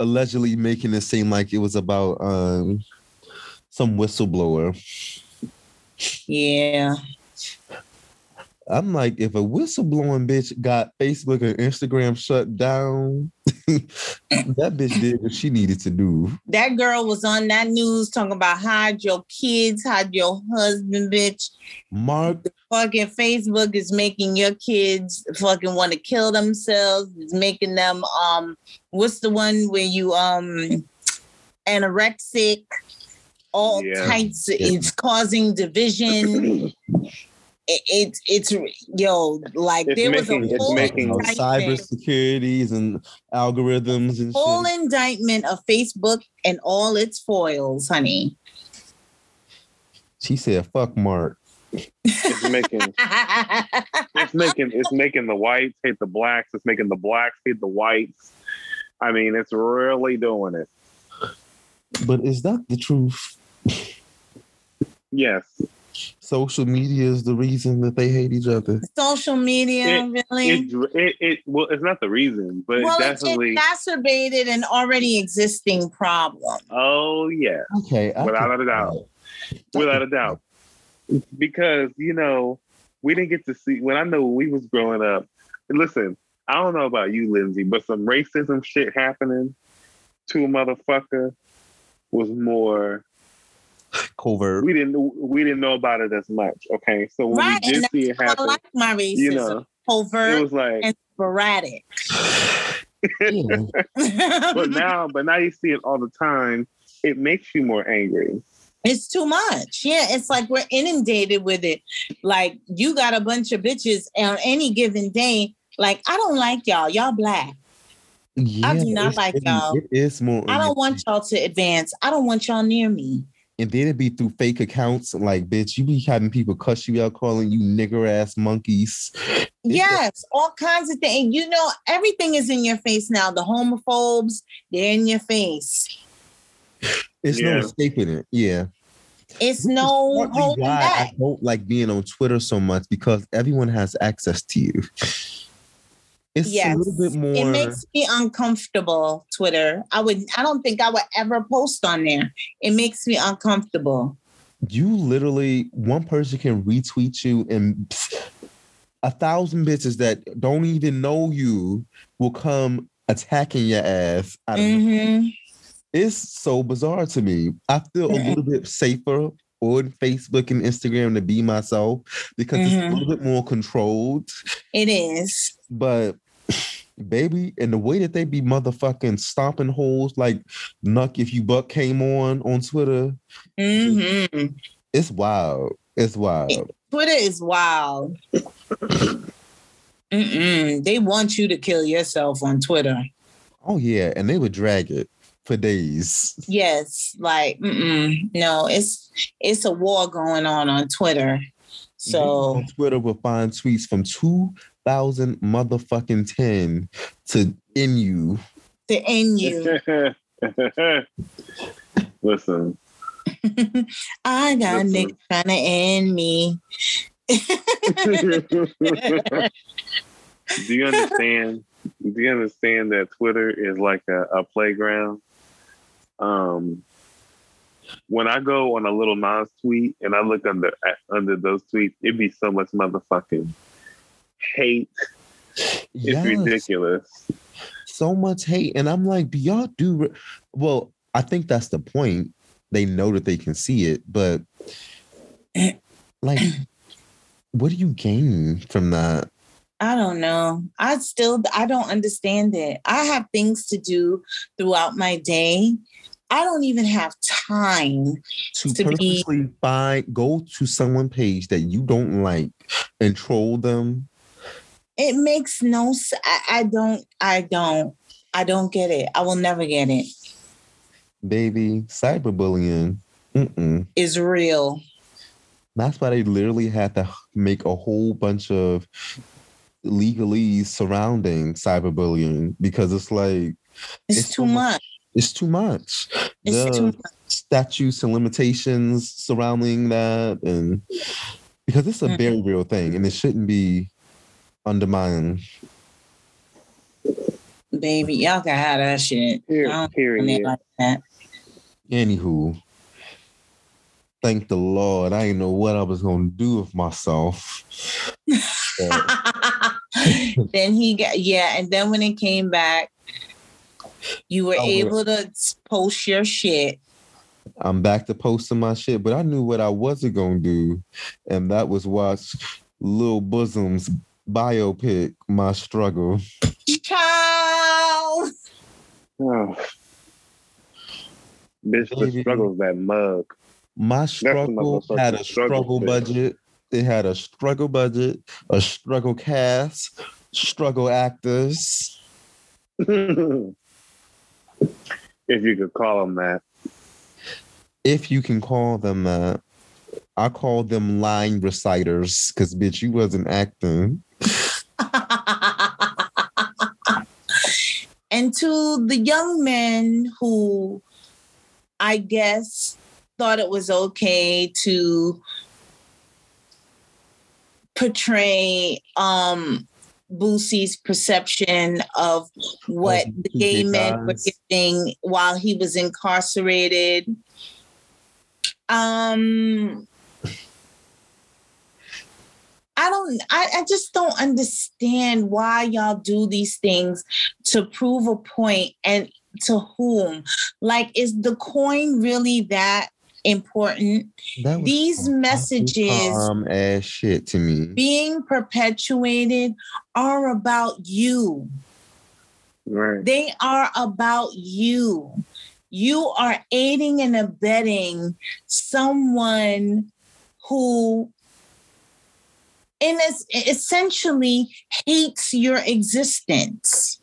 Speaker 4: allegedly making it seem like it was about um some whistleblower.
Speaker 6: yeah.
Speaker 4: I'm like, if a whistleblowing bitch got Facebook and Instagram shut down, that bitch did what she needed to do.
Speaker 6: That girl was on that news talking about hide your kids, hide your husband, bitch.
Speaker 4: Mark,
Speaker 6: Fucking Facebook is making your kids fucking want to kill themselves. It's making them um what's the one where you um anorexic, all
Speaker 5: Yeah.
Speaker 6: types it's causing division. It, it's it's yo, like
Speaker 5: It's
Speaker 6: there
Speaker 5: making-
Speaker 6: was a
Speaker 5: it's
Speaker 6: whole
Speaker 5: making-
Speaker 4: uh, cyber securities and algorithms and
Speaker 6: whole
Speaker 4: shit.
Speaker 6: indictment of Facebook and all its foils, honey.
Speaker 4: She said, "Fuck Mark."
Speaker 5: It's making it's making it's making the whites hate the blacks. It's making the blacks hate the whites. I mean, it's really doing it.
Speaker 4: But is that the truth?
Speaker 5: Yes,
Speaker 4: Social media is the reason that they hate each other.
Speaker 6: Social media, really?
Speaker 5: it, it it well, it's not the reason, but
Speaker 6: well,
Speaker 5: it
Speaker 6: it's
Speaker 5: definitely.
Speaker 6: exacerbated an already existing problem.
Speaker 5: oh yeah,
Speaker 4: Okay, I
Speaker 5: Without
Speaker 4: can-
Speaker 5: a doubt. without a doubt, because you know we didn't get to see when I know we was growing up. Listen, I don't know about you, Lindsay, but some racism shit happening to a motherfucker was more
Speaker 4: Covert.
Speaker 5: we didn't we didn't know about it as much. Okay, so when
Speaker 6: Right,
Speaker 5: we did
Speaker 6: and
Speaker 5: see it
Speaker 6: I
Speaker 5: happen,
Speaker 6: like my racism.
Speaker 5: you know,
Speaker 6: covert, it
Speaker 5: was like.
Speaker 6: and sporadic.
Speaker 5: But now, but now you see it all the time. It makes you more angry.
Speaker 6: It's too much. Yeah, it's like we're inundated with it. Like you got a bunch of bitches on any given day. Like I don't like y'all. Y'all black.
Speaker 4: Yeah,
Speaker 6: do not like
Speaker 4: it-
Speaker 6: y'all.
Speaker 4: It is more.
Speaker 6: I don't want y'all to advance. I don't want y'all near me.
Speaker 4: And then it'd be through fake accounts. Like, bitch, you be having people cuss you out, calling you nigger ass monkeys.
Speaker 6: Yes, all kinds of things. You know, everything is in your face now. The homophobes, they're in your face.
Speaker 4: It's no escaping it. Yeah.
Speaker 6: It's
Speaker 4: Which
Speaker 6: no holding back.
Speaker 4: I don't like being on Twitter so much because everyone has access to you. It's
Speaker 6: Yes,
Speaker 4: a little bit more.
Speaker 6: it makes me uncomfortable. Twitter. I would. I don't think I would ever post on there. It makes me uncomfortable.
Speaker 4: you literally one person can retweet you and a thousand bitches that don't even know you will come attacking your ass.
Speaker 6: Mhm.
Speaker 4: it's so bizarre to me. I feel a little bit safer on Facebook and Instagram to be myself because it's a
Speaker 6: Mhm.
Speaker 4: little bit more controlled.
Speaker 6: It is.
Speaker 4: But baby, and the way that they be motherfucking stomping holes like Nuck if you buck came on on Twitter,
Speaker 6: hmm
Speaker 4: it's wild. It's wild.
Speaker 6: Twitter is wild. Mm-mm. They want you to kill yourself on Twitter.
Speaker 4: Oh yeah, and they would drag it for days.
Speaker 6: Yes, like mm-mm. no, it's it's a war going on on Twitter. So
Speaker 4: on Twitter will find tweets from 2000 motherfucking 10 to in you.
Speaker 6: to in you,
Speaker 5: Listen,
Speaker 6: I got
Speaker 5: Listen.
Speaker 6: niggas trying to end me.
Speaker 5: do you understand? Do you understand that Twitter is like a, a playground? Um, when I go on a little Nas tweet and I look under under those tweets, it'd be so much motherfucking hate. It's
Speaker 4: Yes.
Speaker 5: ridiculous.
Speaker 4: so much hate. And I'm like, do y'all do? Re-? Well, I think that's the point. They know that they can see it, but eh, like, what do you gain from that?
Speaker 6: I don't know. I still I don't understand it. I have things to do throughout my day. I don't even have time.
Speaker 4: To,
Speaker 6: To be-
Speaker 4: purposely find, go to someone page that you don't like and troll them.
Speaker 6: It makes no I don't I don't I don't get it. I will never get it.
Speaker 4: Baby, cyberbullying. Mm-mm.
Speaker 6: It's real.
Speaker 4: That's why they literally had to make a whole bunch of legalese surrounding cyberbullying because it's like
Speaker 6: It's,
Speaker 4: It's
Speaker 6: too
Speaker 4: almost-
Speaker 6: much.
Speaker 4: it's too much.
Speaker 6: It's
Speaker 4: the
Speaker 6: too much.
Speaker 4: statutes and limitations surrounding that, and because it's a
Speaker 6: Mm.
Speaker 4: very real thing, and it shouldn't be undermined.
Speaker 6: Baby, y'all can have that shit. I
Speaker 5: Here,
Speaker 6: don't want it
Speaker 5: period.
Speaker 6: like that.
Speaker 4: Anywho, thank the Lord. I didn't know what I was gonna do with myself.
Speaker 6: Then he got yeah, and then when it came back, you were
Speaker 4: Oh,
Speaker 6: able to post your shit.
Speaker 4: I'm back to posting my shit, but I knew what I wasn't gonna do, and that was watch Lil Boosie's biopic, My Struggle.
Speaker 6: Child.
Speaker 5: Oh. Bitch, the
Speaker 4: Baby.
Speaker 5: struggle's that mug.
Speaker 4: My struggle had a
Speaker 5: struggle
Speaker 4: struggle budget. It had a struggle budget, a struggle cast, struggle actors.
Speaker 5: if you could call them that.
Speaker 4: If you can call them that. I call them line reciters because bitch, you wasn't acting.
Speaker 6: and to the young men who I guess thought it was okay to portray um Boosie's perception of what the
Speaker 4: he
Speaker 6: gay men were giving while he was incarcerated. Um I don't I, I just don't understand why y'all do these things to prove a point and to whom. Like is the coin really that important?
Speaker 4: That
Speaker 6: These
Speaker 4: some
Speaker 6: messages-
Speaker 4: calm ass shit to me.
Speaker 6: Being perpetuated are about you.
Speaker 5: Right.
Speaker 6: They are about you. You are aiding and abetting someone who in es- essentially hates your existence.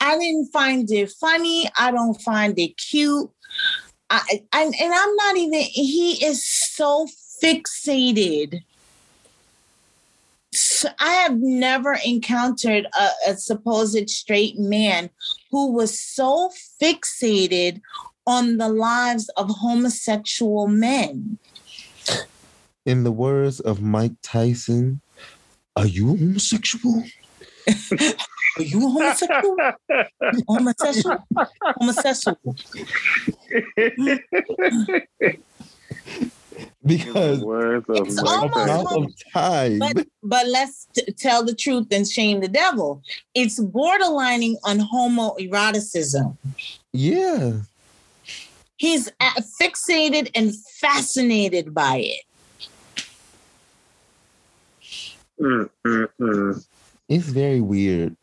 Speaker 6: I didn't find it funny. I don't find it cute. I, I and I'm not even he is so fixated so I have never encountered a, a supposed straight man who was so fixated on the lives of homosexual men.
Speaker 4: In the words of Mike Tyson, are you homosexual?
Speaker 6: Are you a homosexual? homosexual? homosexual.
Speaker 4: Because
Speaker 5: Words of
Speaker 6: It's almost
Speaker 5: Tyson.
Speaker 4: of time.
Speaker 6: But but let's t- tell the truth and shame the devil. It's borderlining on homoeroticism.
Speaker 4: yeah.
Speaker 6: He's fixated and fascinated by it.
Speaker 5: Mm, mm, mm.
Speaker 4: It's very weird.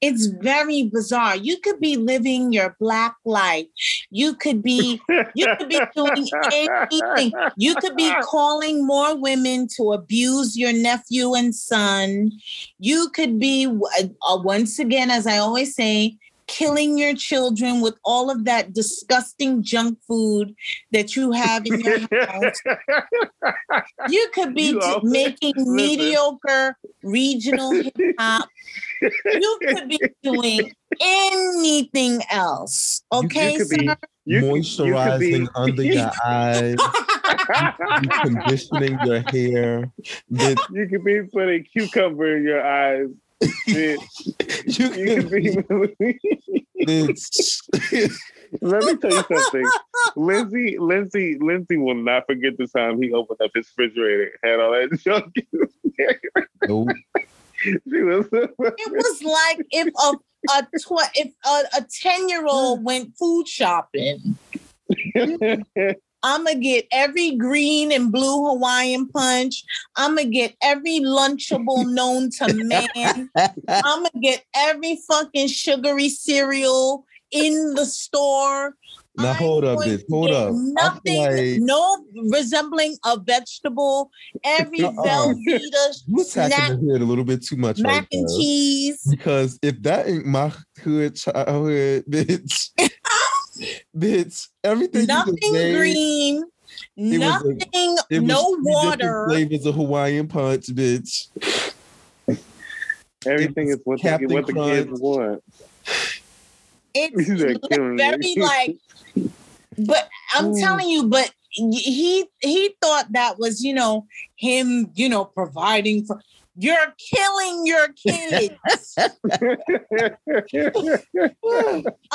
Speaker 6: it's very bizarre. You could be living your black life. You could be you could be doing anything. You could be calling more women to abuse your nephew and son. You could be uh, uh, once again, as I always say, killing your children with all of that disgusting junk food that you have in your house. You could be
Speaker 5: You
Speaker 6: t- making
Speaker 5: listen.
Speaker 6: mediocre regional hip hop. You could be doing anything else. Okay,
Speaker 5: you could be
Speaker 6: sir?
Speaker 5: You- you could
Speaker 4: moisturizing
Speaker 5: be-
Speaker 4: under your eyes, you conditioning your hair. Bitch,
Speaker 5: You could be putting cucumber in your eyes. Bitch.
Speaker 4: you
Speaker 5: You
Speaker 4: can
Speaker 5: be.
Speaker 4: bitch.
Speaker 5: Let me tell you something. Lindsay, Lindsay, Lindsay will not forget the time he opened up his refrigerator and had all that junk. in there.
Speaker 4: Nope.
Speaker 5: was.
Speaker 6: It was like if a a tw- if a, a 10 year old went food shopping. I'm gonna get every green and blue Hawaiian punch. I'm gonna get every lunchable known to man. I'm gonna get every fucking sugary cereal in the store.
Speaker 4: Now
Speaker 6: I'm
Speaker 4: hold up,
Speaker 6: going
Speaker 4: bitch. Hold up.
Speaker 6: Nothing,
Speaker 4: like
Speaker 6: no resembling a vegetable. Every
Speaker 4: Uh-uh.
Speaker 6: Velveeta
Speaker 4: you attacking
Speaker 6: snack,
Speaker 4: the hood a little bit too much right
Speaker 6: mac and
Speaker 4: now.
Speaker 6: cheese.
Speaker 4: Because if that ain't my hood childhood, bitch, bitch, everything
Speaker 6: Nothing
Speaker 4: you just named,
Speaker 6: green.
Speaker 4: was a-
Speaker 6: Nothing.
Speaker 4: was
Speaker 6: no
Speaker 4: three different
Speaker 6: water.
Speaker 4: flavors of Hawaiian punch, bitch.
Speaker 5: Everything is what the, what the kids want.
Speaker 6: It's
Speaker 5: These are
Speaker 6: look
Speaker 5: me.
Speaker 6: very like. But I'm
Speaker 5: Mm.
Speaker 6: telling you, but he he thought that was you know him you know providing for. You're killing your kids. A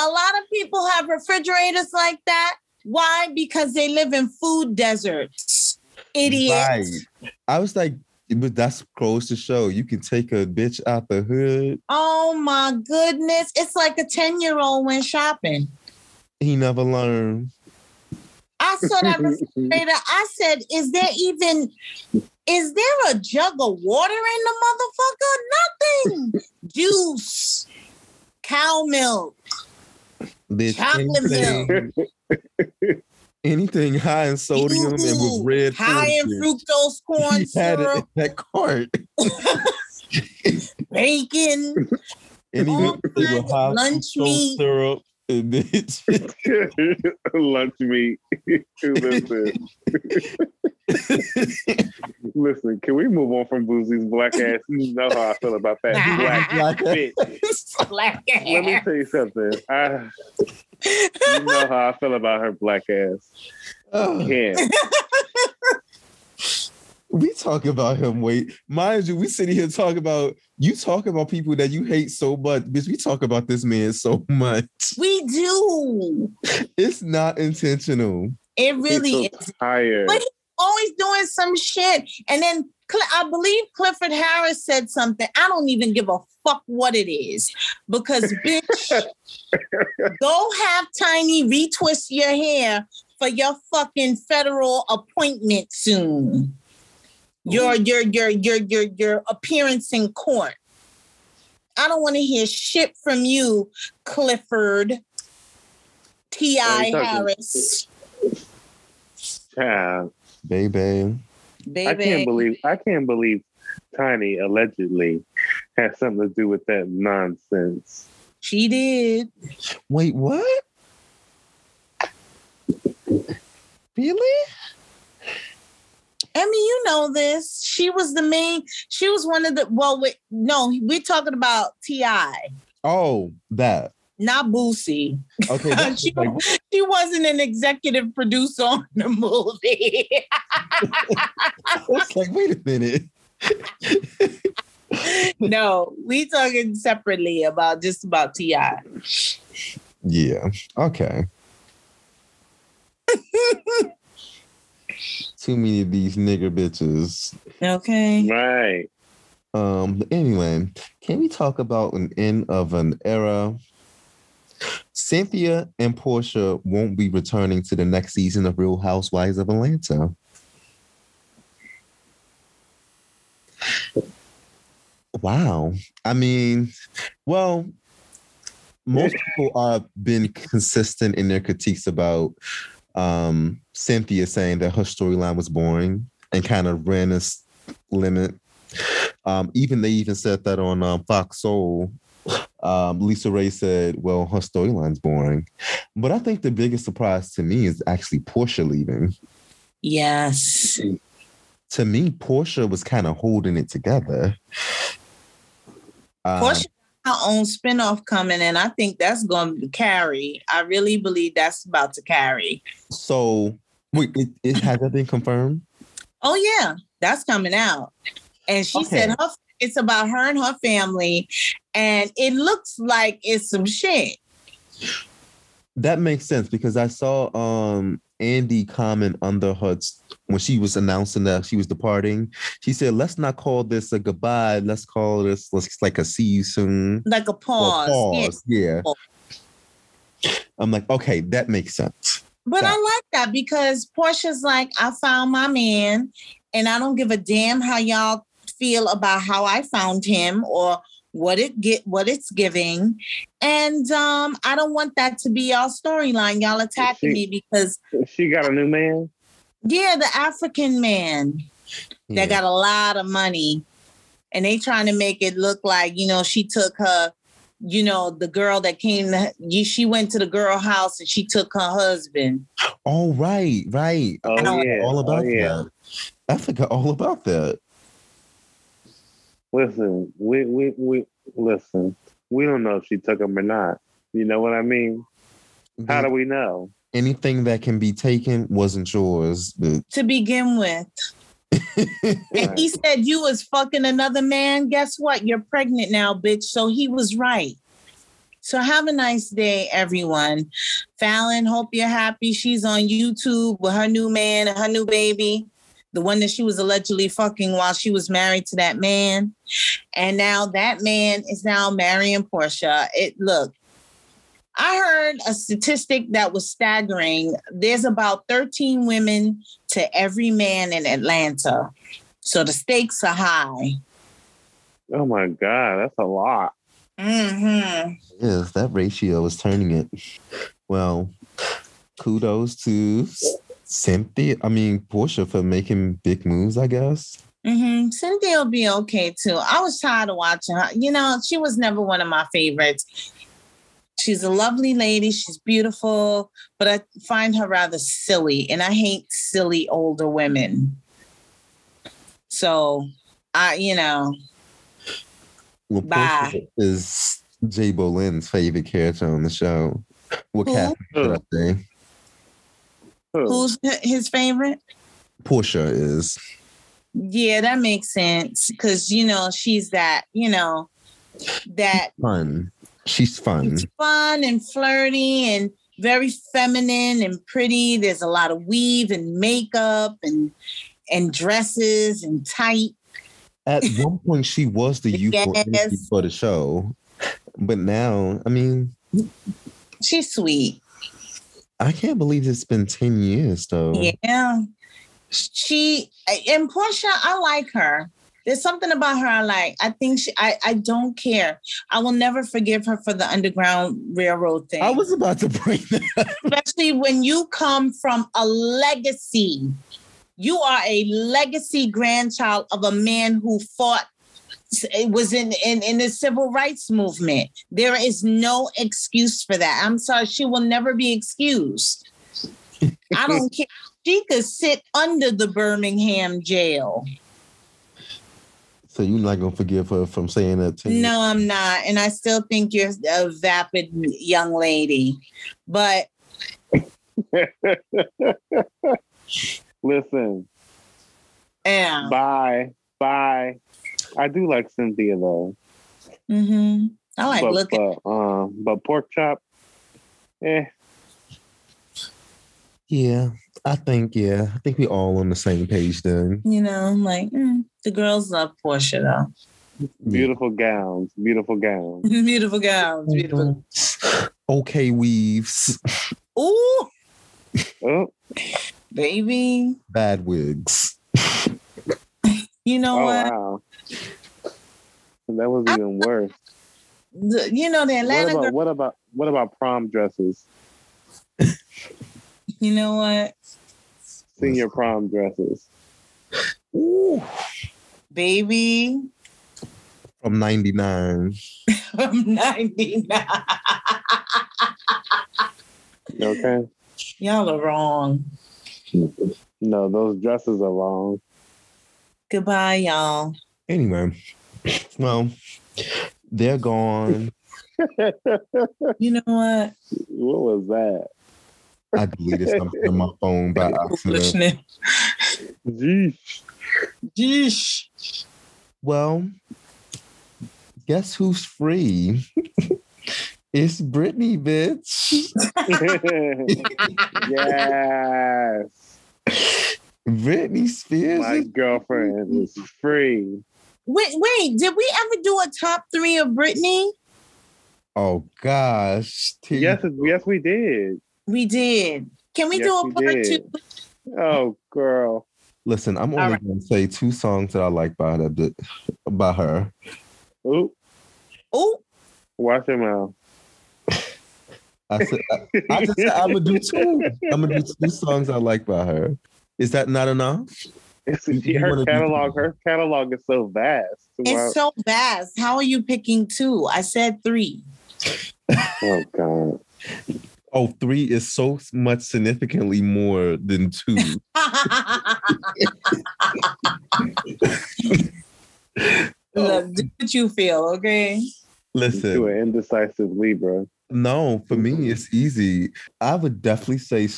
Speaker 6: lot of people have refrigerators like that. Why? Because they live in food deserts. Idiots.
Speaker 4: Right. I was like, but that's close to show. You can take a bitch out the hood.
Speaker 6: Oh my goodness. It's like a 10 year old went shopping.
Speaker 4: He never learned.
Speaker 6: I saw that refrigerator. I said, is there even is there a jug of water in the motherfucker? Nothing. Juice, cow milk.
Speaker 4: Bitch,
Speaker 6: Chocolate
Speaker 4: anything, anything high in sodium and with red
Speaker 6: high in fructose corn
Speaker 4: he had it in
Speaker 6: syrup,
Speaker 4: that cart.
Speaker 6: bacon,
Speaker 4: Anything with high
Speaker 6: lunch
Speaker 4: fructose
Speaker 6: meat.
Speaker 4: syrup. And bitch.
Speaker 5: Lunch meat. Listen. Listen, can we move on from Boosie's black ass? You know how I feel about that black
Speaker 4: Like
Speaker 5: bitch.
Speaker 6: black
Speaker 5: Let me tell you something. I, you know how I feel about her black ass.
Speaker 4: Ugh.
Speaker 5: Can't.
Speaker 4: We talk about him. Wait, mind you, we sitting here talking about you talk about people that you hate so much, bitch. We talk about this man so much.
Speaker 6: We do.
Speaker 4: It's not intentional.
Speaker 6: It really
Speaker 5: He's
Speaker 6: is.
Speaker 5: tired.
Speaker 6: But he's always doing some shit. And then Cl- I believe Clifford Harris said something. I don't even give a fuck what it is because, bitch, go have Tiny retwist your hair for your fucking federal appointment soon. Your your your your your your appearance in court. I don't want to hear shit from you, Clifford. T. I.
Speaker 5: you talking-
Speaker 6: Harris,
Speaker 5: Child.
Speaker 4: Baby.
Speaker 6: baby.
Speaker 5: I can't believe I can't believe Tiny allegedly had something to do with that nonsense.
Speaker 6: she did.
Speaker 4: Wait, what? Really?
Speaker 6: I mean, you know this. She was the main. She was one of the. Well, wait, no, we're talking about T.I.,
Speaker 4: Oh, that.
Speaker 6: not Boosie.
Speaker 4: Okay.
Speaker 6: she,
Speaker 4: like,
Speaker 6: she wasn't an executive producer on the movie.
Speaker 4: it's like, wait a minute.
Speaker 6: no, we talking separately about just about Ti.
Speaker 4: Yeah. Okay. Too many of these nigger bitches.
Speaker 6: Okay.
Speaker 5: Right.
Speaker 4: Um. Anyway, can we talk about an end of an era? Cynthia and Porsha won't be returning to the next season of Real Housewives of Atlanta. Wow. I mean, well, most people are been consistent in their critiques about um, Cynthia saying that her storyline was boring and kind of ran its limit. Um, even they even said that on um, Fox Soul. Um, Lisa Ray said, "Well, her storyline's boring," but I think the biggest surprise to me is actually Porsha leaving.
Speaker 6: Yes.
Speaker 4: To me, Porsha was kind of holding it together. Um,
Speaker 6: Porsha her own spinoff coming, and I think that's going to carry. I really believe that's about to carry.
Speaker 4: So wait, it, it has that been confirmed?
Speaker 6: Oh yeah, that's coming out. And she
Speaker 4: Okay.
Speaker 6: said her it's about her and her family, and it looks like it's some shit.
Speaker 4: That makes sense because I saw um Andy comment under her when she was announcing that she was departing. She said, "Let's not call this a goodbye. Let's call this let's like a see you soon."
Speaker 6: Like a
Speaker 4: or
Speaker 6: pause. Yeah.
Speaker 4: pause. Yeah. I'm like, okay, that makes sense.
Speaker 6: But
Speaker 4: Yeah.
Speaker 6: I like that because Porsha's like, I found my man, and I don't give a damn how y'all feel about how I found him or what it get what it's giving. And um, I don't want that to be y'all storyline. Y'all attacking me because
Speaker 5: She got a new man.
Speaker 6: Yeah, the African man
Speaker 4: Yeah.
Speaker 6: that got a lot of money, and they trying to make it look like you know she took her. You know, the girl that came, to, she went to the girl house and she took her husband.
Speaker 4: Oh right, right.
Speaker 5: Oh yeah.
Speaker 4: all about
Speaker 5: oh, yeah.
Speaker 4: that. I forgot all about that.
Speaker 5: Listen, we we we listen. We don't know if she took him or not. You know what I mean? How do we know?
Speaker 4: Anything that can be taken wasn't yours.
Speaker 6: to begin with. And he said you was fucking another man. Guess what? You're pregnant now, bitch. So he was right. So have a nice day, everyone. Falynn, hope you're happy. She's on YouTube with her new man and her new baby, the one that she was allegedly fucking while she was married to that man. And now that man is now marrying Porsha. It look, I heard a statistic that was staggering. There's about 13 women to every man in Atlanta. So the stakes are high.
Speaker 5: Oh my god, that's a lot.
Speaker 6: Mm-hmm.
Speaker 4: Yes, that ratio is turning it. Well, kudos to Cynthia. I mean, Porsha for making big moves, I guess.
Speaker 6: Mm-hmm. Cynthia will be okay too. I was tired of watching her. You know, she was never one of my favorites. She's a lovely lady. She's beautiful, but I find her rather silly, and I hate silly older women. So, I, you know,
Speaker 4: Well,
Speaker 6: Bye.
Speaker 4: Porsha is Jay Bolin's favorite character on the show. What
Speaker 6: Who?
Speaker 4: Catherine should I say?
Speaker 6: Who's his favorite?
Speaker 4: Porsha is.
Speaker 6: Yeah, that makes sense because you know she's that you know that
Speaker 4: Fun. She's fun.
Speaker 6: It's fun and flirty and very feminine and pretty. There's a lot of weave and makeup and and dresses and tight.
Speaker 4: At one point, she was the youthful for the show, but now, I mean,
Speaker 6: She's sweet.
Speaker 4: I can't believe it's been ten years though.
Speaker 6: Yeah. She and Porsha, I like her. There's something about her I like. I think she I, I don't care. I will never forgive her for the Underground Railroad thing.
Speaker 4: I was about to bring that.
Speaker 6: especially when you come from a legacy. You are a legacy grandchild of a man who fought it was in, in in the civil rights movement. There is no excuse for that. I'm sorry, she will never be excused. I don't care. She could sit under the Birmingham jail.
Speaker 4: So you're not gonna forgive her from saying that to you?
Speaker 6: No, I'm not. And I still think you're a vapid young lady. But
Speaker 5: Listen,
Speaker 6: yeah.
Speaker 5: bye, bye. I do like Cynthia though.
Speaker 6: Mm-hmm. I like
Speaker 5: but,
Speaker 6: looking.
Speaker 5: but, um, but pork chop, eh.
Speaker 4: Yeah, I think yeah, I think we all on the same page then.
Speaker 6: You know, I'm like mm, the girls love Porsha though.
Speaker 5: Beautiful gowns, beautiful gowns.
Speaker 6: beautiful gowns, beautiful.
Speaker 4: Okay, weaves,
Speaker 6: Ooh,
Speaker 5: Oh,
Speaker 6: baby.
Speaker 4: bad wigs.
Speaker 6: You know
Speaker 5: oh
Speaker 6: what?
Speaker 5: wow. That was even worse.
Speaker 6: The- you know the
Speaker 5: What
Speaker 6: Atlanta
Speaker 5: about
Speaker 6: girl.
Speaker 5: what about what about prom dresses?
Speaker 6: You know what,
Speaker 5: Senior prom dresses.
Speaker 4: Ooh,
Speaker 6: baby.
Speaker 4: from '99.
Speaker 6: I'm 99.
Speaker 5: Okay.
Speaker 6: Y'all are wrong.
Speaker 5: No, those dresses are wrong.
Speaker 6: Goodbye, y'all.
Speaker 4: Anyway, well, They're gone.
Speaker 6: You know what?
Speaker 5: what was that?
Speaker 4: I deleted something on my phone by accident.
Speaker 6: Listening.
Speaker 5: Jeez.
Speaker 6: Yeesh.
Speaker 4: Well, guess who's free? it's Britney, bitch.
Speaker 5: yes.
Speaker 4: Britney Spears.
Speaker 5: My
Speaker 4: is-
Speaker 5: girlfriend is free.
Speaker 6: Wait, wait. Did we ever do a top three of Britney?
Speaker 4: Oh gosh. T-
Speaker 5: Yes, yes, we did.
Speaker 6: We did. Can we
Speaker 5: Yes,
Speaker 6: do a part
Speaker 5: did.
Speaker 6: two?
Speaker 5: Oh, girl.
Speaker 4: Listen, I'm only
Speaker 6: right.
Speaker 4: gonna say two songs that I like by her that by her.
Speaker 5: Ooh,
Speaker 6: Oh,
Speaker 5: watch your mouth.
Speaker 4: I said I, I just said I'm gonna do two. I'm gonna do two songs I like by her. Is that not enough?
Speaker 5: It's,
Speaker 4: You- you
Speaker 5: her catalog, her catalog is so vast. Wow.
Speaker 6: it's so vast. How are you picking two? I said three.
Speaker 5: oh God.
Speaker 4: Oh, three is so much significantly more than two.
Speaker 6: Look, do what you feel, okay?
Speaker 4: Listen,
Speaker 5: To an indecisive Libra.
Speaker 4: no, for me it's easy. I would definitely say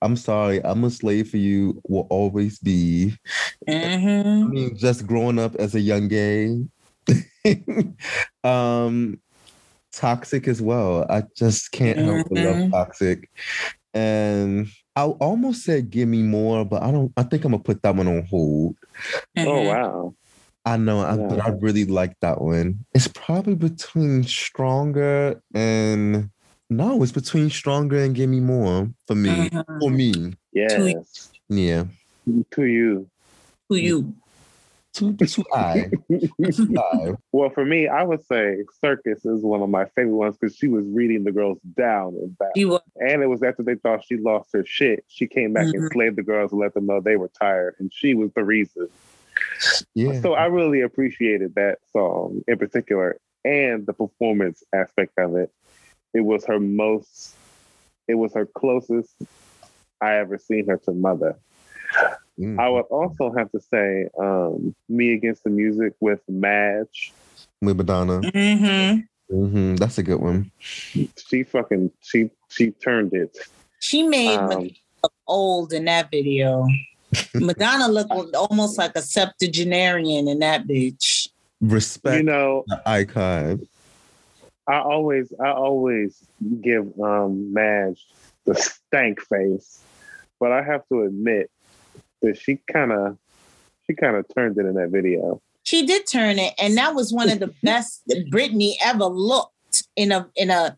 Speaker 4: I'm sorry, I'm a slave for you will always be. I
Speaker 6: Mm-hmm.
Speaker 4: mean, just growing up as a young gay. um toxic as well. I just can't help but love
Speaker 6: Mhm.
Speaker 4: toxic. And I almost said give me more, but I don't I think I'm gonna put that one on hold.
Speaker 6: Mm-hmm.
Speaker 5: Oh wow.
Speaker 4: I know, I, but I really like that one. It's probably between stronger and no, it's between stronger and give me more for me.
Speaker 6: Mhm.
Speaker 4: For me,
Speaker 5: Yeah.
Speaker 4: yeah.
Speaker 5: To you.
Speaker 6: Who you?
Speaker 4: Two, two I, two I.
Speaker 5: Well, for me, I would say Circus is one of my favorite ones because she was reading the girls down and back.
Speaker 6: You
Speaker 5: And it was after they thought she lost her shit. She came back and
Speaker 6: Mhm.
Speaker 5: slaved the girls and let them know they were tired. And she was the reason.
Speaker 4: Yeah.
Speaker 5: So I really appreciated that song in particular and the performance aspect of it. It was her most, it was her closest I ever seen her to mother.
Speaker 4: Mm.
Speaker 5: I would also have to say, um, Me Against the Music with Madge.
Speaker 4: with Madonna.
Speaker 6: mm-hmm.
Speaker 4: hmm That's a good one.
Speaker 5: She fucking, she, she turned it.
Speaker 6: She made
Speaker 5: Um,
Speaker 6: Madonna look old in that video. Madonna looked almost like a septuagenarian in that bitch.
Speaker 4: Respect
Speaker 5: You know,
Speaker 4: the icon.
Speaker 5: I always, I always give um, Madge the stank face, but I have to admit that she kind of, she kind of turned it in that video.
Speaker 6: She did turn it, and that was one of the best that Britney ever looked in a in a